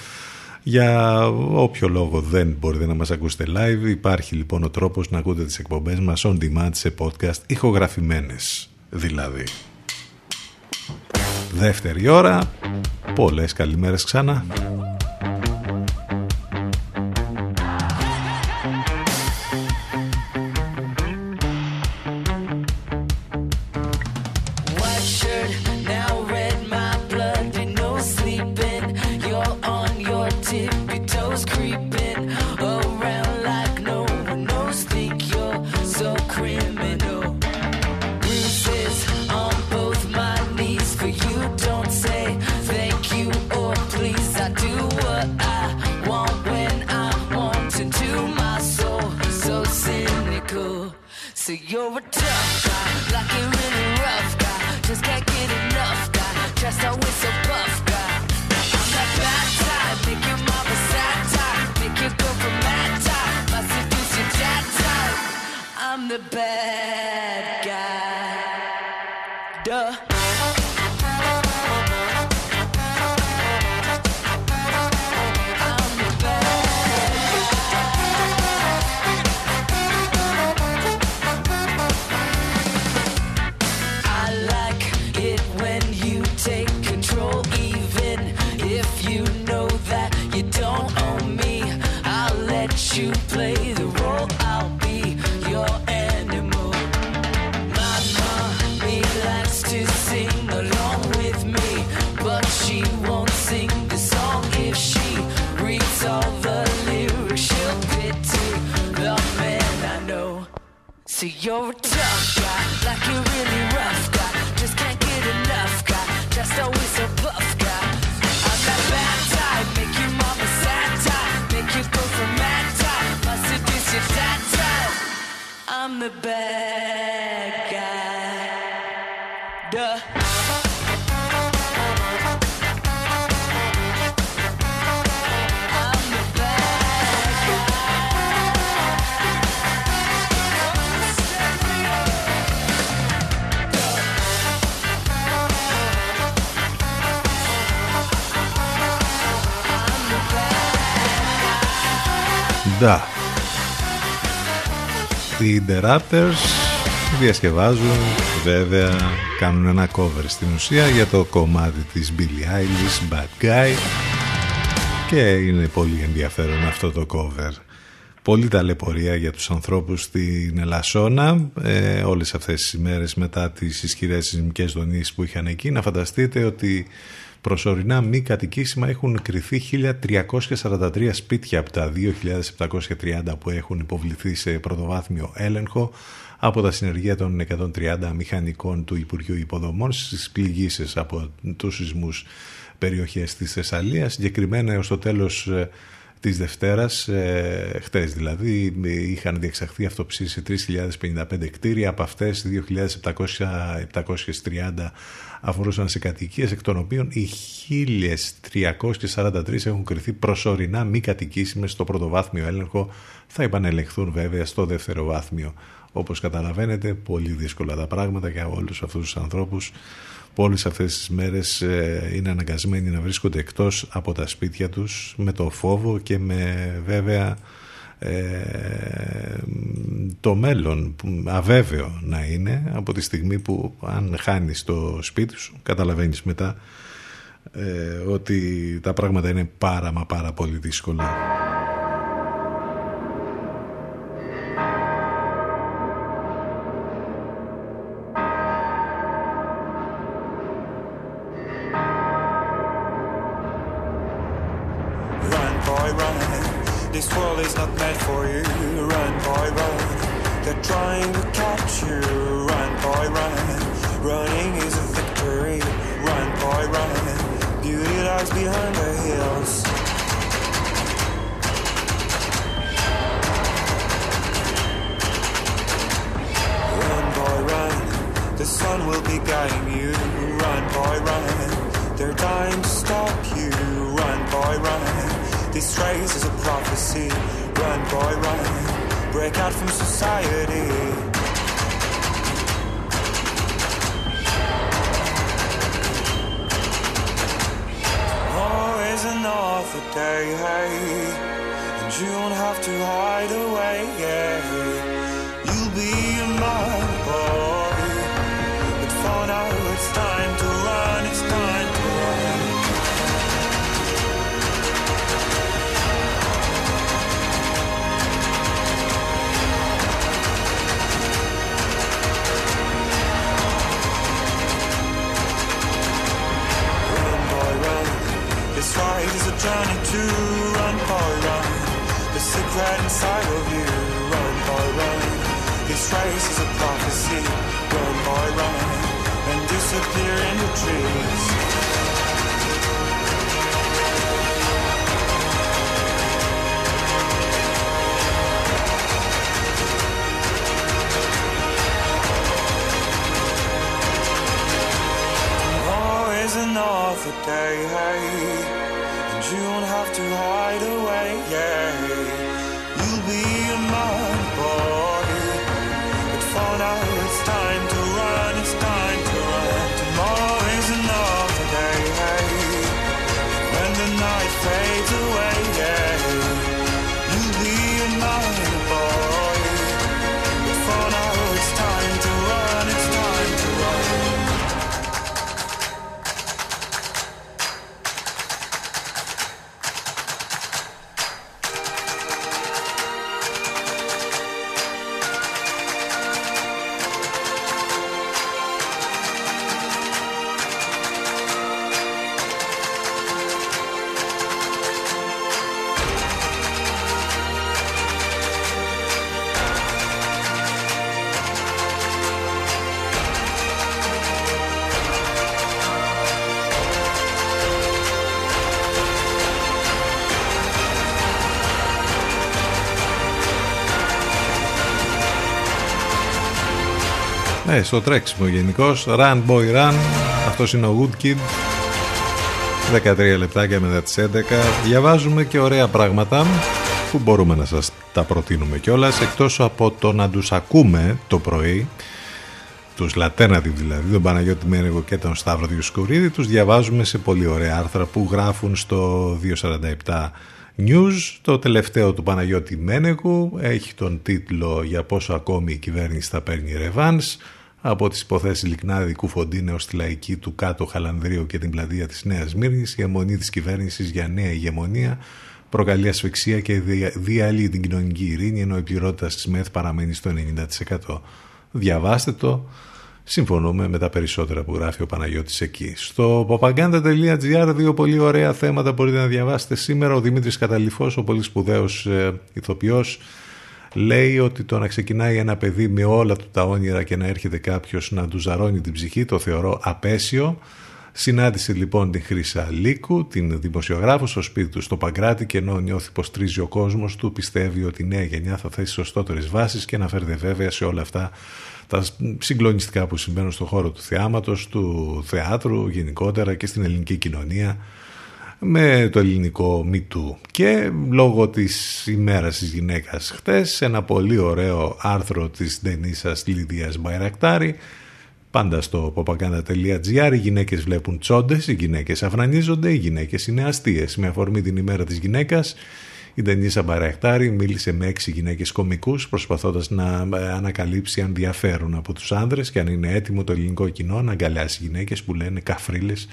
για όποιο λόγο δεν μπορείτε να μας ακούσετε live υπάρχει λοιπόν ο τρόπος να ακούτε τις εκπομπές μας on demand σε podcast ηχογραφημένες δηλαδή. Δεύτερη ώρα, πολλές καλημέρες ξανά. The Interrupters διασκευάζουν βέβαια κάνουν ένα cover στην ουσία για το κομμάτι της Billie Eilish Bad Guy. Και είναι πολύ ενδιαφέρον αυτό το cover. Πολύ ταλαιπωρία για τους ανθρώπους στην Ελασσόνα ε, όλες αυτές τις ημέρες μετά τις ισχυρές σεισμικές δονήσεις που είχαν εκεί. Να φανταστείτε ότι προσωρινά μη κατοικήσιμα έχουν κρυθεί 1.343 σπίτια από τα 2.730 που έχουν υποβληθεί σε πρωτοβάθμιο έλεγχο από τα συνεργεία των 130 μηχανικών του Υπουργείου Υποδομών στις πληγήσεις από τους σεισμούς περιοχές της Θεσσαλίας. Συγκεκριμένα έως το τέλος ε, της Δευτέρας, ε, χτες δηλαδή, είχαν διεξαχθεί αυτοψήσει 3.055 κτίρια, από αυτές 2.730 αφορούσαν σε κατοικίες, εκ των οποίων οι 1.343 έχουν κρυθεί προσωρινά μη κατοικήσιμες στο πρωτοβάθμιο έλεγχο, θα επανελεχθούν βέβαια στο δεύτερο βάθμιο. Όπως καταλαβαίνετε, πολύ δύσκολα τα πράγματα για όλους αυτούς τους ανθρώπους που όλες αυτές τις μέρες ε, είναι αναγκασμένοι να βρίσκονται εκτός από τα σπίτια τους με το φόβο και με βέβαια ε, το μέλλον αβέβαιο να είναι από τη στιγμή που αν χάνεις το σπίτι σου καταλαβαίνεις μετά ε, ότι τα πράγματα είναι πάρα μα πάρα πολύ δύσκολα. Ε, στο τρέξιμο γενικώ. Run boy run. Αυτός είναι ο Woodkid. 13 λεπτάκια μετά τις 11. Διαβάζουμε και ωραία πράγματα που μπορούμε να σας τα προτείνουμε κιόλας. Εκτός από το να τους ακούμε το πρωί, τους Λατένατη δηλαδή, τον Παναγιώτη Μένεγο και τον Σταύρο Διοσκουρίδη, τους διαβάζουμε σε πολύ ωραία άρθρα που γράφουν στο 247 News. Το τελευταίο του Παναγιώτη Μένεγου έχει τον τίτλο «Για πόσο ακόμη η κυβέρνηση θα παίρνει ρεβάνς» από τις υποθέσεις Λικνάδη Κουφοντίνε ως τη λαϊκή του κάτω Χαλανδρίου και την πλατεία της Νέας Μύρνης η αιμονή της κυβέρνησης για νέα ηγεμονία προκαλεί ασφυξία και διαλύει την κοινωνική ειρήνη ενώ η πληρότητα της ΜΕΘ παραμένει στο 90%. Διαβάστε το, συμφωνούμε με τα περισσότερα που γράφει ο Παναγιώτης εκεί. Στο popaganda.gr δύο πολύ ωραία θέματα μπορείτε να διαβάσετε σήμερα. Ο Δημήτρης Καταληφός, ο πολύ σπουδαίος ε, ηθοποιός, λέει ότι το να ξεκινάει ένα παιδί με όλα του τα όνειρα και να έρχεται κάποιος να του ζαρώνει την ψυχή το θεωρώ απέσιο. Συνάντησε λοιπόν την Χρύσα Λίκου, την δημοσιογράφο στο σπίτι του στο Παγκράτη και ενώ νιώθει πως τρίζει ο κόσμος του πιστεύει ότι η νέα γενιά θα θέσει σωστότερες βάσεις και να φέρει βέβαια σε όλα αυτά τα συγκλονιστικά που συμβαίνουν στον χώρο του θεάματος, του θεάτρου γενικότερα και στην ελληνική κοινωνία με το ελληνικό μητού και λόγω της ημέρας της γυναίκας χτες ένα πολύ ωραίο άρθρο της Ντενίσας Λιδίας Μπαϊρακτάρη πάντα στο popaganda.gr οι γυναίκες βλέπουν τσόντες, οι γυναίκες αφρανίζονται, οι γυναίκες είναι αστείες. Με αφορμή την ημέρα της γυναίκας η Ντενίσα Μπαραχτάρη μίλησε με έξι γυναίκες κομικούς προσπαθώντας να ε, ανακαλύψει αν διαφέρουν από τους άνδρες και αν είναι έτοιμο το ελληνικό κοινό να αγκαλιάσει γυναίκες που λένε καφρίλες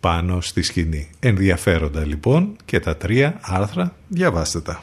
πάνω στη σκηνή. Ενδιαφέροντα λοιπόν και τα τρία άρθρα διαβάστε τα.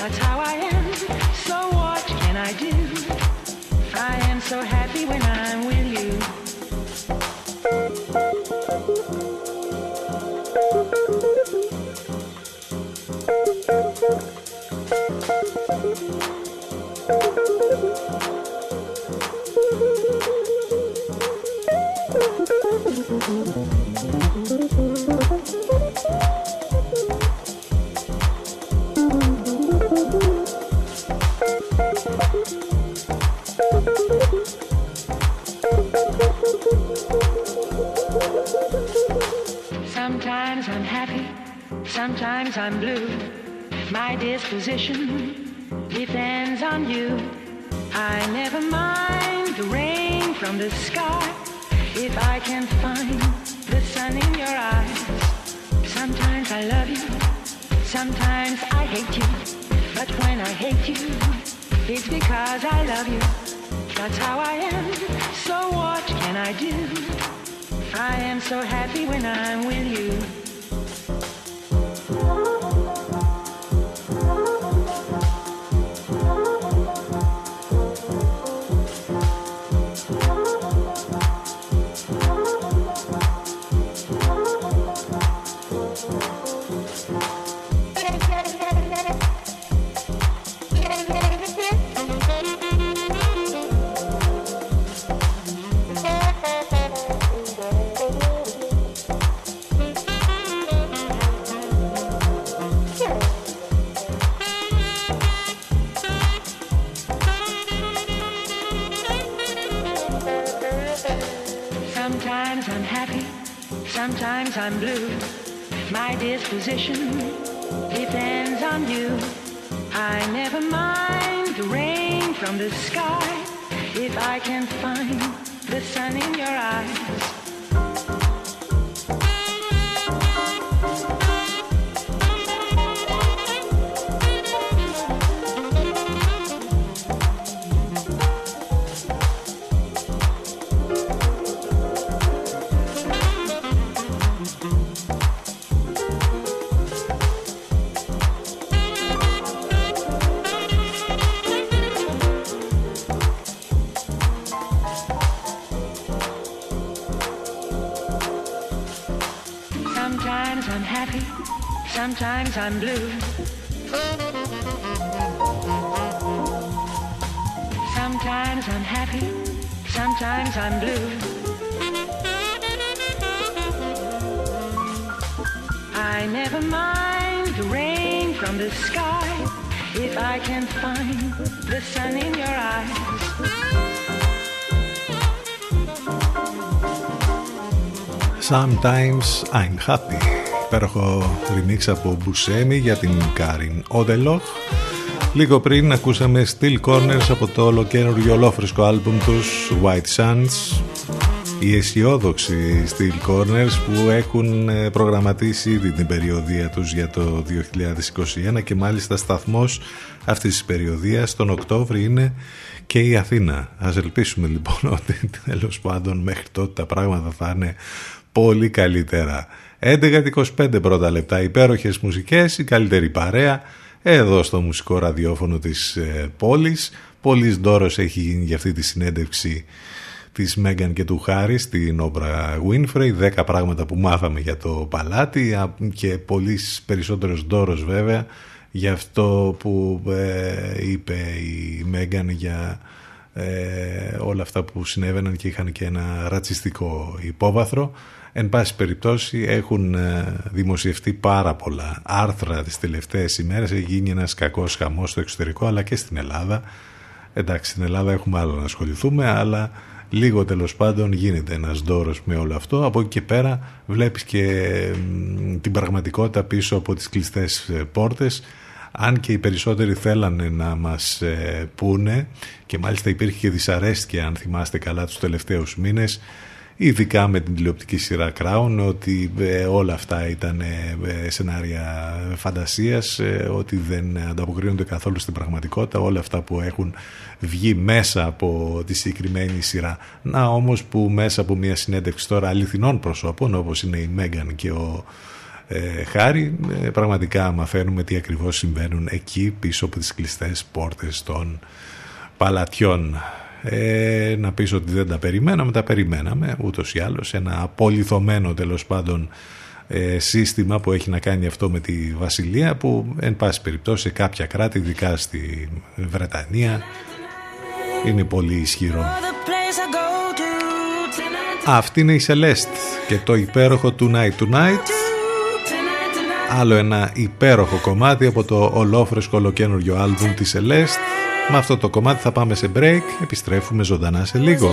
That's how I am. So what can I do? I am so happy when I'm with you. I'm blue. My disposition depends on you. I never mind the rain from the sky if I can find the sun in your eyes. Can find the sun in your eyes. Sometimes I'm happy. υπέροχο remix από Μπουσέμι για την Κάριν Οντελόχ. Λίγο πριν ακούσαμε Steel Corners από το ολοκένουργιο ολόφρυσκο άλμπουμ τους White Sands οι αισιόδοξοι Steel Corners που έχουν ε, προγραμματίσει ήδη την περιοδία τους για το 2021 και μάλιστα σταθμός αυτής της περιοδίας τον Οκτώβρη είναι και η Αθήνα. Ας ελπίσουμε λοιπόν ότι τέλος πάντων μέχρι τότε τα πράγματα θα είναι πολύ καλύτερα. 11-25 πρώτα λεπτά υπέροχες μουσικές, η καλύτερη παρέα εδώ στο μουσικό ραδιόφωνο της ε, πόλης. Πολύς δώρος έχει γίνει για αυτή τη συνέντευξη της Μέγαν και του Χάρη στην Όμπρα Winfrey. 10 πράγματα που μάθαμε για το παλάτι και πολύς περισσότερος δώρος βέβαια για αυτό που ε, είπε η Μέγαν για ε, όλα αυτά που συνέβαιναν και είχαν και ένα ρατσιστικό υπόβαθρο. Εν πάση περιπτώσει έχουν ε, δημοσιευτεί πάρα πολλά άρθρα τις τελευταίες ημέρες. Έχει γίνει ένας κακός χαμός στο εξωτερικό αλλά και στην Ελλάδα. Εντάξει, στην Ελλάδα έχουμε άλλο να ασχοληθούμε, αλλά λίγο τέλος πάντων γίνεται ένας δώρος με όλο αυτό. Από εκεί και πέρα βλέπεις και την πραγματικότητα πίσω από τις κλειστές ε, πόρτες αν και οι περισσότεροι θέλανε να μας ε, πούνε και μάλιστα υπήρχε και δυσαρέσκεια αν θυμάστε καλά τους τελευταίους μήνες ειδικά με την τηλεοπτική σειρά Crown ότι ε, όλα αυτά ήταν ε, σενάρια φαντασίας ότι δεν ανταποκρίνονται καθόλου στην πραγματικότητα όλα αυτά που έχουν βγει μέσα από τη συγκεκριμένη σειρά. Να όμως που μέσα από μια συνέντευξη τώρα αληθινών προσώπων όπως είναι η Μέγαν και ο ε, χάρη ε, πραγματικά μαθαίνουμε τι ακριβώς συμβαίνουν εκεί πίσω από τις κλειστές πόρτες των παλατιών. Ε, να πεις ότι δεν τα περιμέναμε τα περιμέναμε ούτως ή άλλως ένα απολυθωμένο τέλος πάντων ε, σύστημα που έχει να κάνει αυτό με τη Βασιλεία που εν πάση περιπτώσει σε κάποια κράτη ειδικά στη Βρετανία είναι πολύ ισχυρό. Αυτή είναι η Celeste και το υπέροχο Tonight Tonight άλλο ένα υπέροχο κομμάτι από το ολόφρεσκο ολοκένουργιο άλμπουμ της Celeste. Με αυτό το κομμάτι θα πάμε σε break, επιστρέφουμε ζωντανά σε λίγο.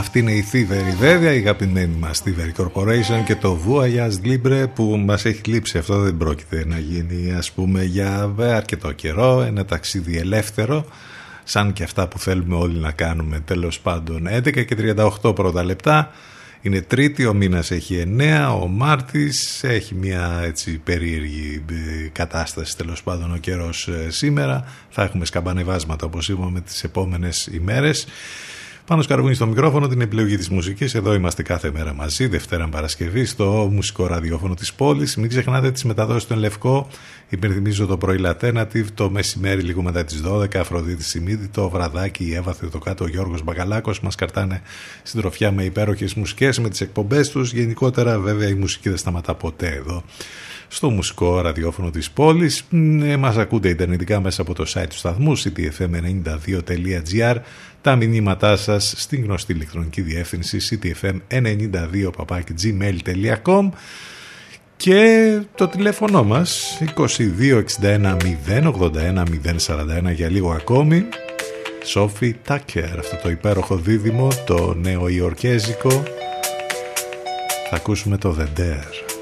Αυτή είναι η θύβερη βέβαια, η αγαπημένη μας Thievery Corporation και το Voyage Libre που μας έχει λείψει. Αυτό δεν πρόκειται να γίνει ας πούμε για αρκετό καιρό, ένα ταξίδι ελεύθερο σαν και αυτά που θέλουμε όλοι να κάνουμε τέλος πάντων 11 και 38 πρώτα λεπτά είναι τρίτη, ο μήνας έχει 9, ο Μάρτης έχει μια έτσι περίεργη ε, κατάσταση τέλος πάντων ο καιρός ε, σήμερα θα έχουμε σκαμπανεβάσματα όπως είπαμε τις επόμενες ημέρες Πάνω σκαρβούνι στο μικρόφωνο την επιλογή της μουσικής. Εδώ είμαστε κάθε μέρα μαζί, Δευτέρα Παρασκευή, στο μουσικό ραδιόφωνο της πόλης. Μην ξεχνάτε τις μεταδόσεις στον Λευκό. Υπενθυμίζω το πρωί Λατένατιβ, το μεσημέρι λίγο μετά τις 12. Αφροδίτη Σιμίδη, το βραδάκι, η Εύα το κάτω, ο Γιώργος Μπαγκαλάκο. Μας καρτάνε συντροφιά με υπέροχες μουσικές, με τις εκπομπές τους. Γενικότερα, βέβαια, η μουσική δεν σταματά ποτέ εδώ στο μουσικό ραδιόφωνο της πόλης. Ε, μας ακούτε ιντερνετικά μέσα από το site του σταθμού ctfm92.gr τα μηνύματά σας στην γνωστή ηλεκτρονική διεύθυνση ctfm92.gmail.com και το τηλέφωνο μας 2261 081 041 για λίγο ακόμη. Σόφι Τάκερ αυτό το υπέροχο δίδυμο το νέο Ιορκέζικο θα ακούσουμε το The Dare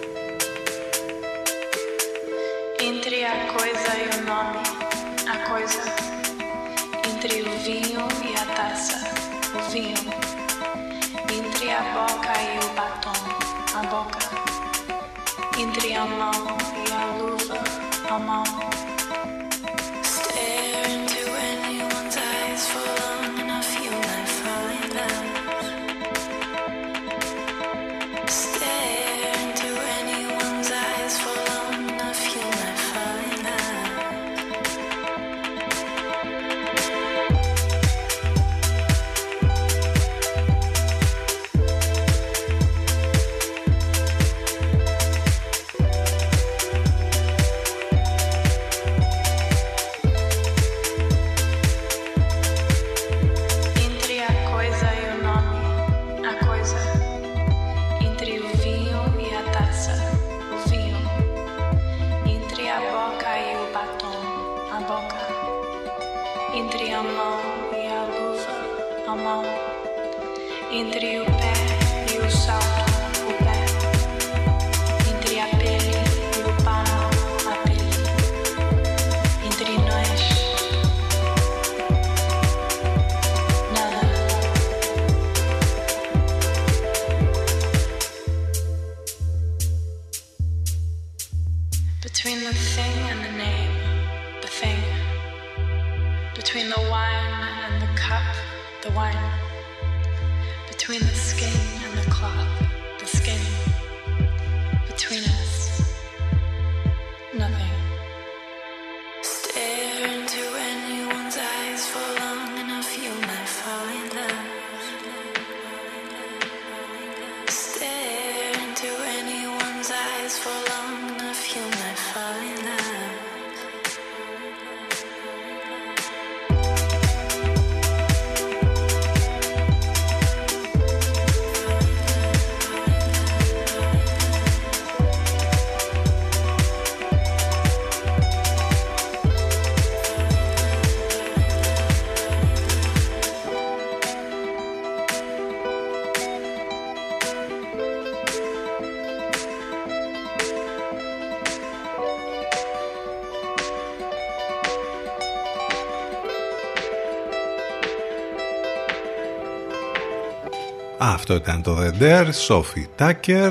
Αυτό ήταν το The Dare, Sophie Tucker.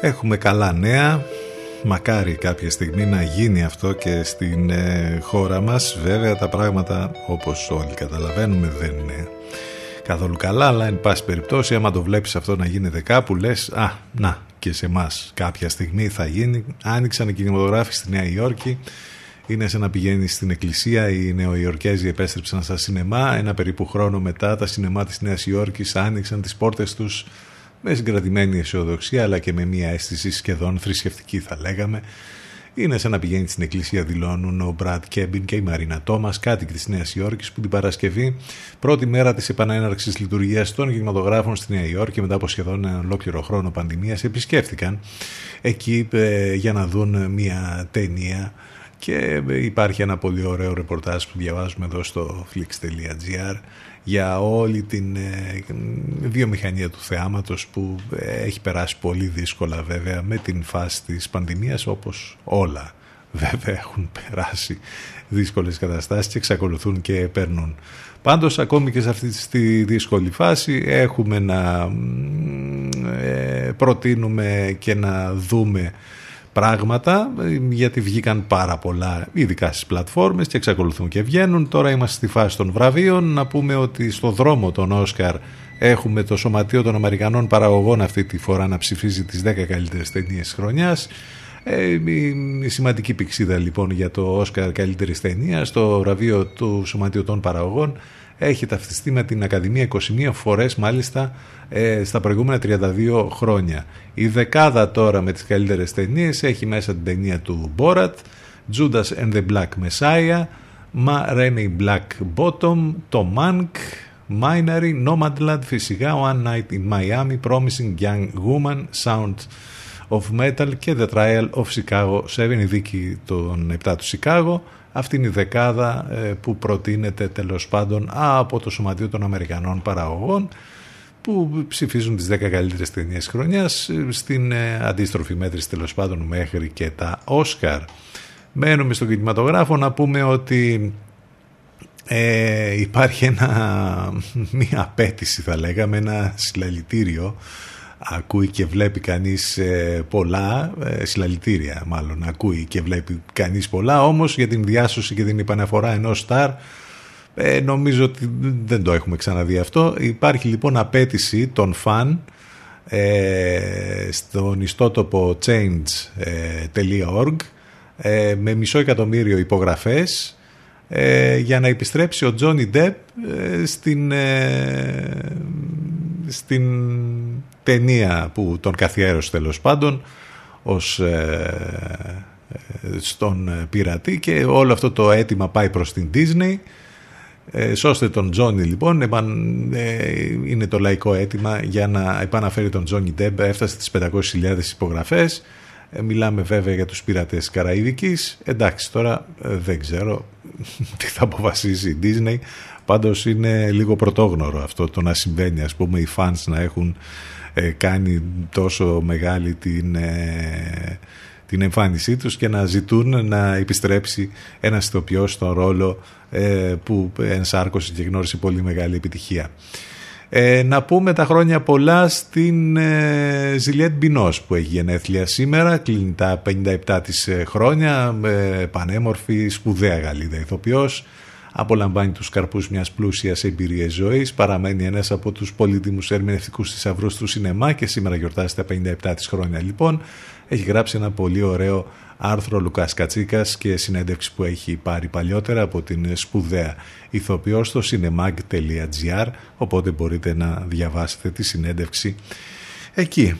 Έχουμε καλά νέα. Μακάρι κάποια στιγμή να γίνει αυτό και στην ε, χώρα μας. Βέβαια τα πράγματα όπως όλοι καταλαβαίνουμε δεν είναι καθόλου καλά, αλλά εν πάση περιπτώσει άμα το βλέπεις αυτό να γίνεται κάπου λες «Α, να και σε εμάς κάποια στιγμή θα γίνει». Άνοιξαν οι κινηματογράφοι στη Νέα Υόρκη είναι σαν να πηγαίνει στην εκκλησία. Οι Νεοϊορκέζοι επέστρεψαν στα σινεμά. Ένα περίπου χρόνο μετά τα σινεμά της Νέας Υόρκης άνοιξαν τις πόρτες τους με συγκρατημένη αισιοδοξία αλλά και με μια αίσθηση σχεδόν θρησκευτική θα λέγαμε. Είναι σαν να πηγαίνει στην εκκλησία, δηλώνουν ο Μπρατ Κέμπιν και η Μαρίνα Τόμας, κάτοικοι της Νέας Υόρκης, που την Παρασκευή, πρώτη μέρα της επανέναρξης λειτουργίας των κινηματογράφων στη Νέα Υόρκη, μετά από σχεδόν ένα ολόκληρο χρόνο πανδημίας, επισκέφθηκαν εκεί ε, για να δουν μια ταινία και υπάρχει ένα πολύ ωραίο ρεπορτάζ που διαβάζουμε εδώ στο flix.gr για όλη την ε, βιομηχανία του θεάματος που ε, έχει περάσει πολύ δύσκολα βέβαια με την φάση της πανδημίας όπως όλα βέβαια έχουν περάσει δύσκολες καταστάσεις και εξακολουθούν και παίρνουν. Πάντως ακόμη και σε αυτή τη δύσκολη φάση έχουμε να ε, προτείνουμε και να δούμε πράγματα γιατί βγήκαν πάρα πολλά ειδικά στις πλατφόρμες και εξακολουθούν και βγαίνουν. Τώρα είμαστε στη φάση των βραβείων. Να πούμε ότι στο δρόμο των Όσκαρ έχουμε το Σωματείο των Αμερικανών Παραγωγών αυτή τη φορά να ψηφίζει τις 10 καλύτερες ταινίες χρονιάς. Ε, η σημαντική πηξίδα λοιπόν για το Όσκαρ καλύτερης ταινίας στο βραβείο του Σωματείου των Παραγωγών έχει ταυτιστεί με την Ακαδημία 21 φορές μάλιστα ε, στα προηγούμενα 32 χρόνια. Η δεκάδα τώρα με τις καλύτερες ταινίες έχει μέσα την ταινία του Μπόρατ, Judas and the Black Messiah, Μαραίνα η Black Bottom, Το Mank, Minery, Nomadland, Φυσικά, One Night in Miami, Promising Young Woman, Sound of Metal και The Trial of Chicago. 7 η Δίκη των 7 του Chicago. Αυτή είναι η δεκάδα ε, που προτείνεται τέλος πάντων από το Σωματείο των Αμερικανών Παραγωγών που ψηφίζουν τις 10 καλύτερες ταινίες χρονιάς ε, στην ε, αντίστροφη μέτρηση τέλος πάντων μέχρι και τα Όσκαρ. Μένουμε στο κινηματογράφο να πούμε ότι ε, υπάρχει ένα, μια απέτηση θα λέγαμε, ένα συλλαλητήριο ακούει και βλέπει κανείς ε, πολλά, ε, συλλαλητήρια μάλλον, ακούει και βλέπει κανείς πολλά, όμως για την διάσωση και την επαναφορά ενός στάρ ε, νομίζω ότι δεν το έχουμε ξαναδεί αυτό. Υπάρχει λοιπόν απέτηση των φαν ε, στον ιστότοπο change.org ε, με μισό εκατομμύριο υπογραφές για να επιστρέψει ο Τζόνι Ντεπ στην, στην ταινία που τον καθιέρωσε τέλος πάντων ως ε, ε, στον πειρατή και όλο αυτό το αίτημα πάει προς την Disney. Ε, σώστε τον Τζόνι λοιπόν. Ε, είναι το λαϊκό αίτημα για να επαναφέρει τον Τζόνι Ντεπ. Έφτασε τις 500.000 υπογραφές. Ε, μιλάμε βέβαια για τους πειρατές Καραϊβικής. Εντάξει τώρα δεν ξέρω τι θα αποφασίσει η Disney. Πάντως είναι λίγο πρωτόγνωρο αυτό το να συμβαίνει ας πούμε οι fans να έχουν ε, κάνει τόσο μεγάλη την, ε, την εμφάνισή τους και να ζητούν να επιστρέψει ένα ηθοποιός στον ρόλο ε, που ενσάρκωσε και γνώρισε πολύ μεγάλη επιτυχία. Ε, να πούμε τα χρόνια πολλά στην ε, Ζιλιέτ Μπινός που έχει γενέθλια σήμερα, κλείνει τα 57 της χρόνια, ε, πανέμορφη, σπουδαία Γαλλίδα ηθοποιός, απολαμβάνει τους καρπούς μιας πλούσιας εμπειρίας ζωής, παραμένει ένας από τους πολύτιμους ερμηνευτικούς θησαυρούς του σινεμά και σήμερα γιορτάζει τα 57 της χρόνια λοιπόν. Έχει γράψει ένα πολύ ωραίο άρθρο Λουκάς Κατσίκας και συνέντευξη που έχει πάρει παλιότερα από την σπουδαία ηθοποιό στο cinemag.gr οπότε μπορείτε να διαβάσετε τη συνέντευξη εκεί.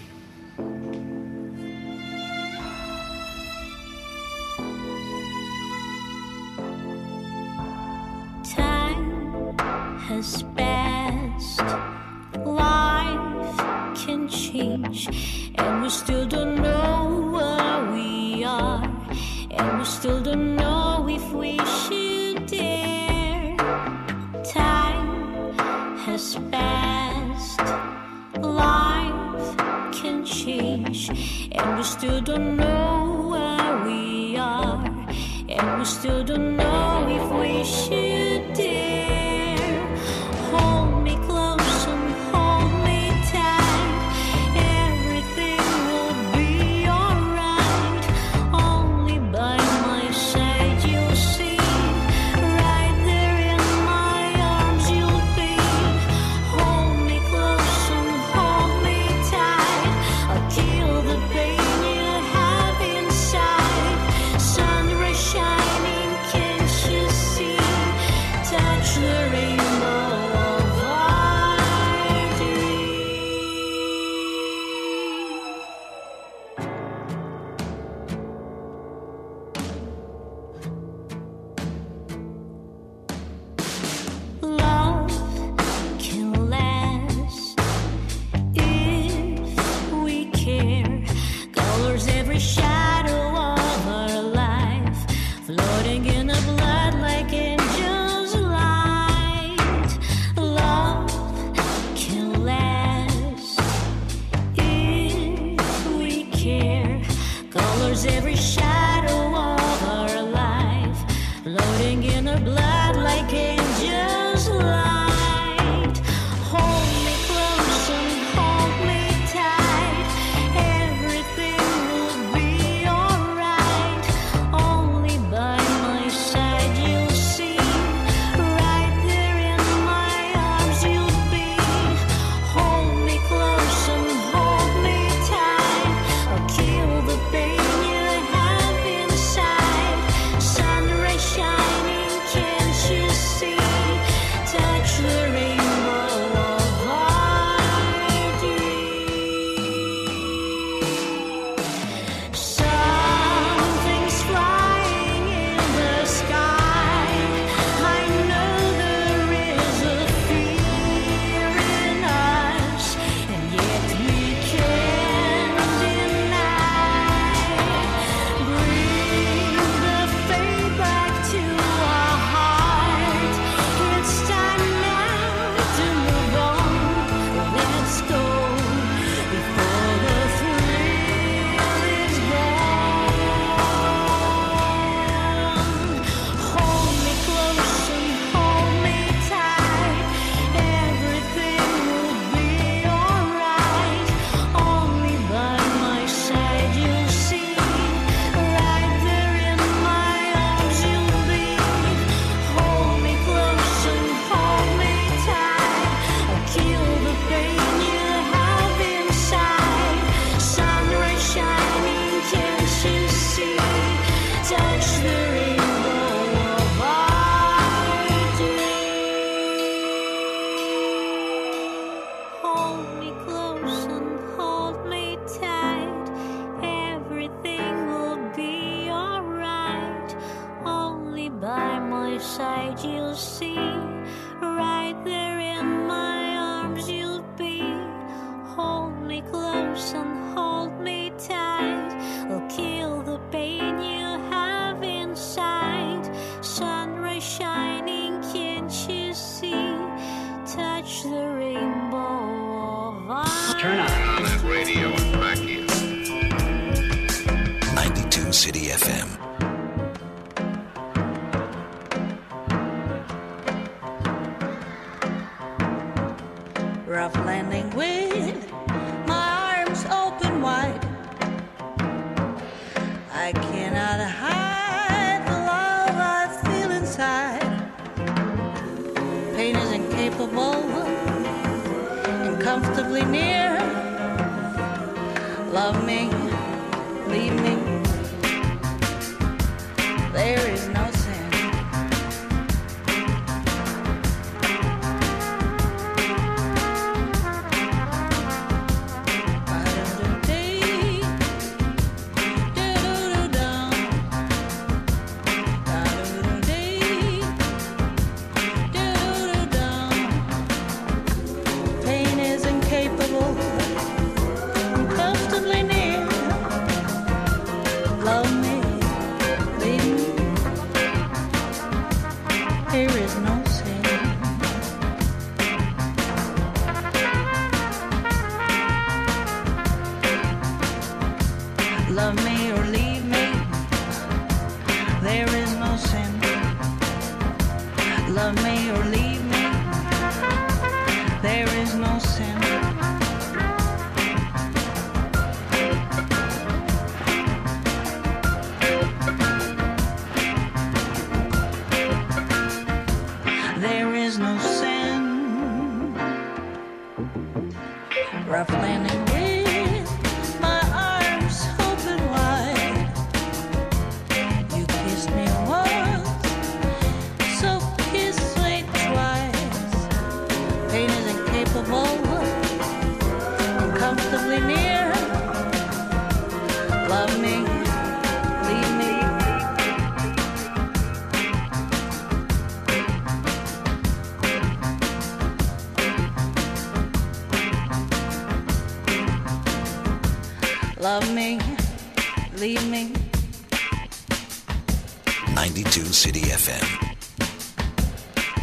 92 City FM.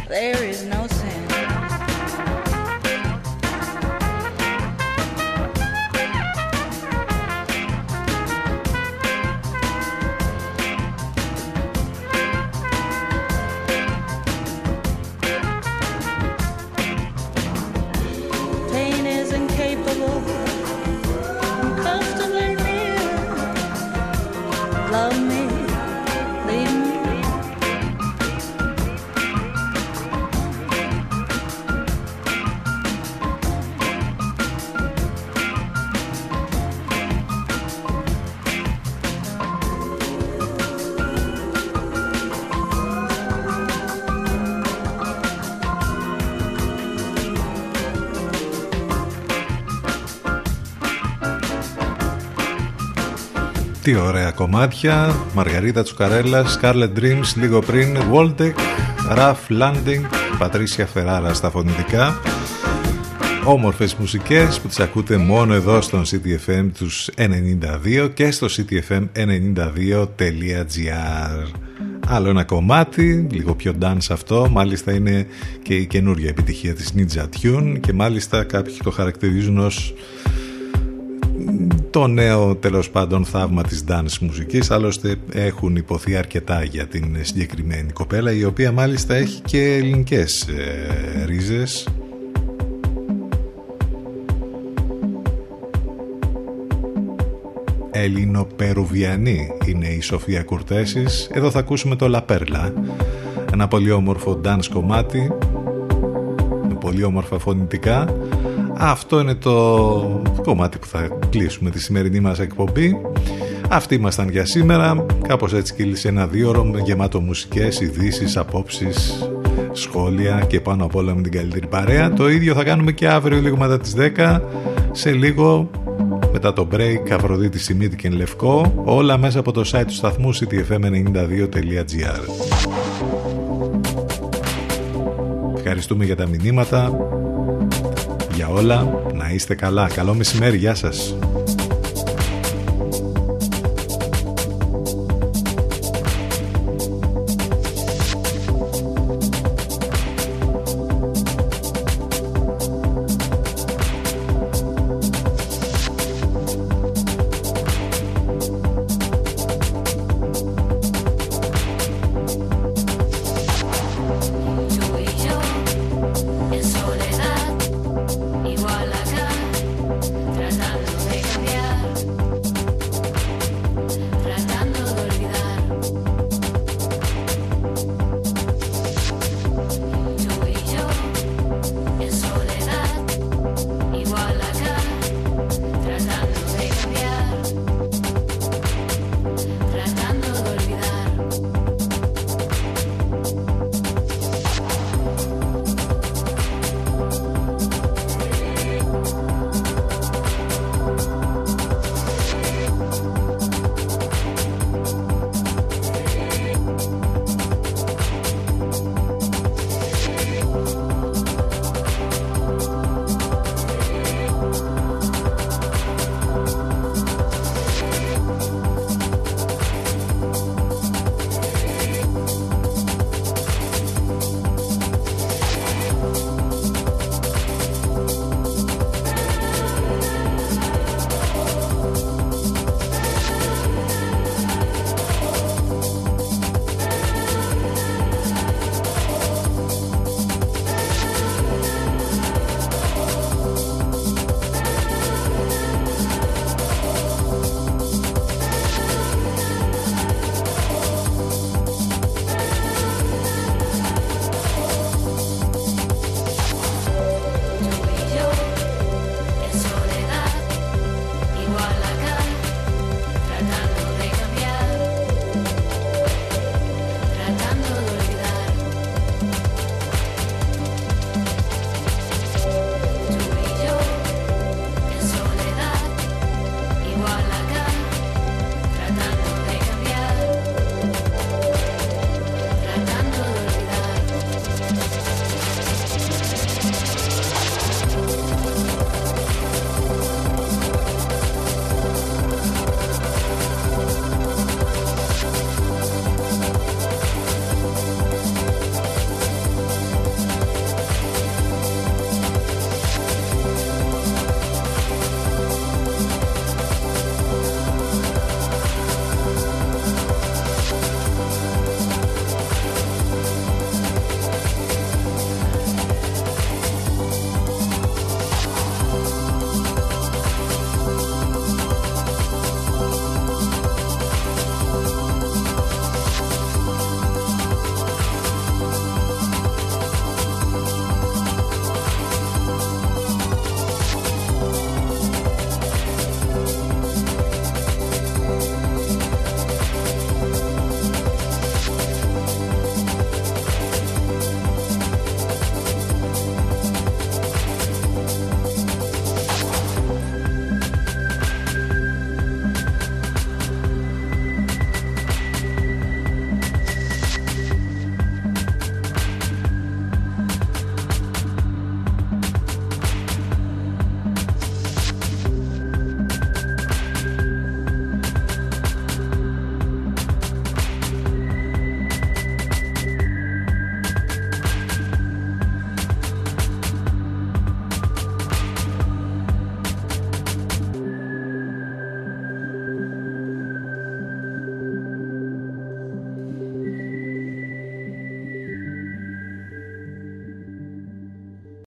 There is no sin. Τι ωραία κομμάτια. Μαργαρίτα Τσουκαρέλα, Scarlet Dreams λίγο πριν Waldeck, Rough Landing Πατρίσια Φεράρα στα φωνητικά. Όμορφες μουσικές που τις ακούτε μόνο εδώ στον CTFM τους 92 και στο ctfm92.gr Άλλο ένα κομμάτι, λίγο πιο dance αυτό, μάλιστα είναι και η καινούργια επιτυχία της Ninja Tune και μάλιστα κάποιοι το χαρακτηρίζουν ως το νέο τέλος πάντων θαύμα της dance μουσικής. Άλλωστε έχουν υποθεί αρκετά για την συγκεκριμένη κοπέλα η οποία μάλιστα έχει και ελληνικές ε, ρίζες. Έλληνο-Περουβιανή είναι η Σοφία Κουρτέσης. Εδώ θα ακούσουμε το Λαπέρλα ένα πολύ όμορφο dance κομμάτι με πολύ όμορφα φωνητικά αυτό είναι το κομμάτι που θα κλείσουμε τη σημερινή μας εκπομπή. Αυτοί ήμασταν για σήμερα. Κάπως έτσι κύλησε ένα δύο ώρο γεμάτο μουσικές, ειδήσεις, απόψεις, σχόλια και πάνω απ' όλα με την καλύτερη παρέα. Το ίδιο θα κάνουμε και αύριο λίγο μετά τις 10. Σε λίγο μετά το break Αφροδίτη Σιμίτη και Λευκό όλα μέσα από το site του σταθμού ctfm92.gr Ευχαριστούμε για τα μηνύματα για όλα. Να είστε καλά. Καλό μεσημέρι. Γεια σας.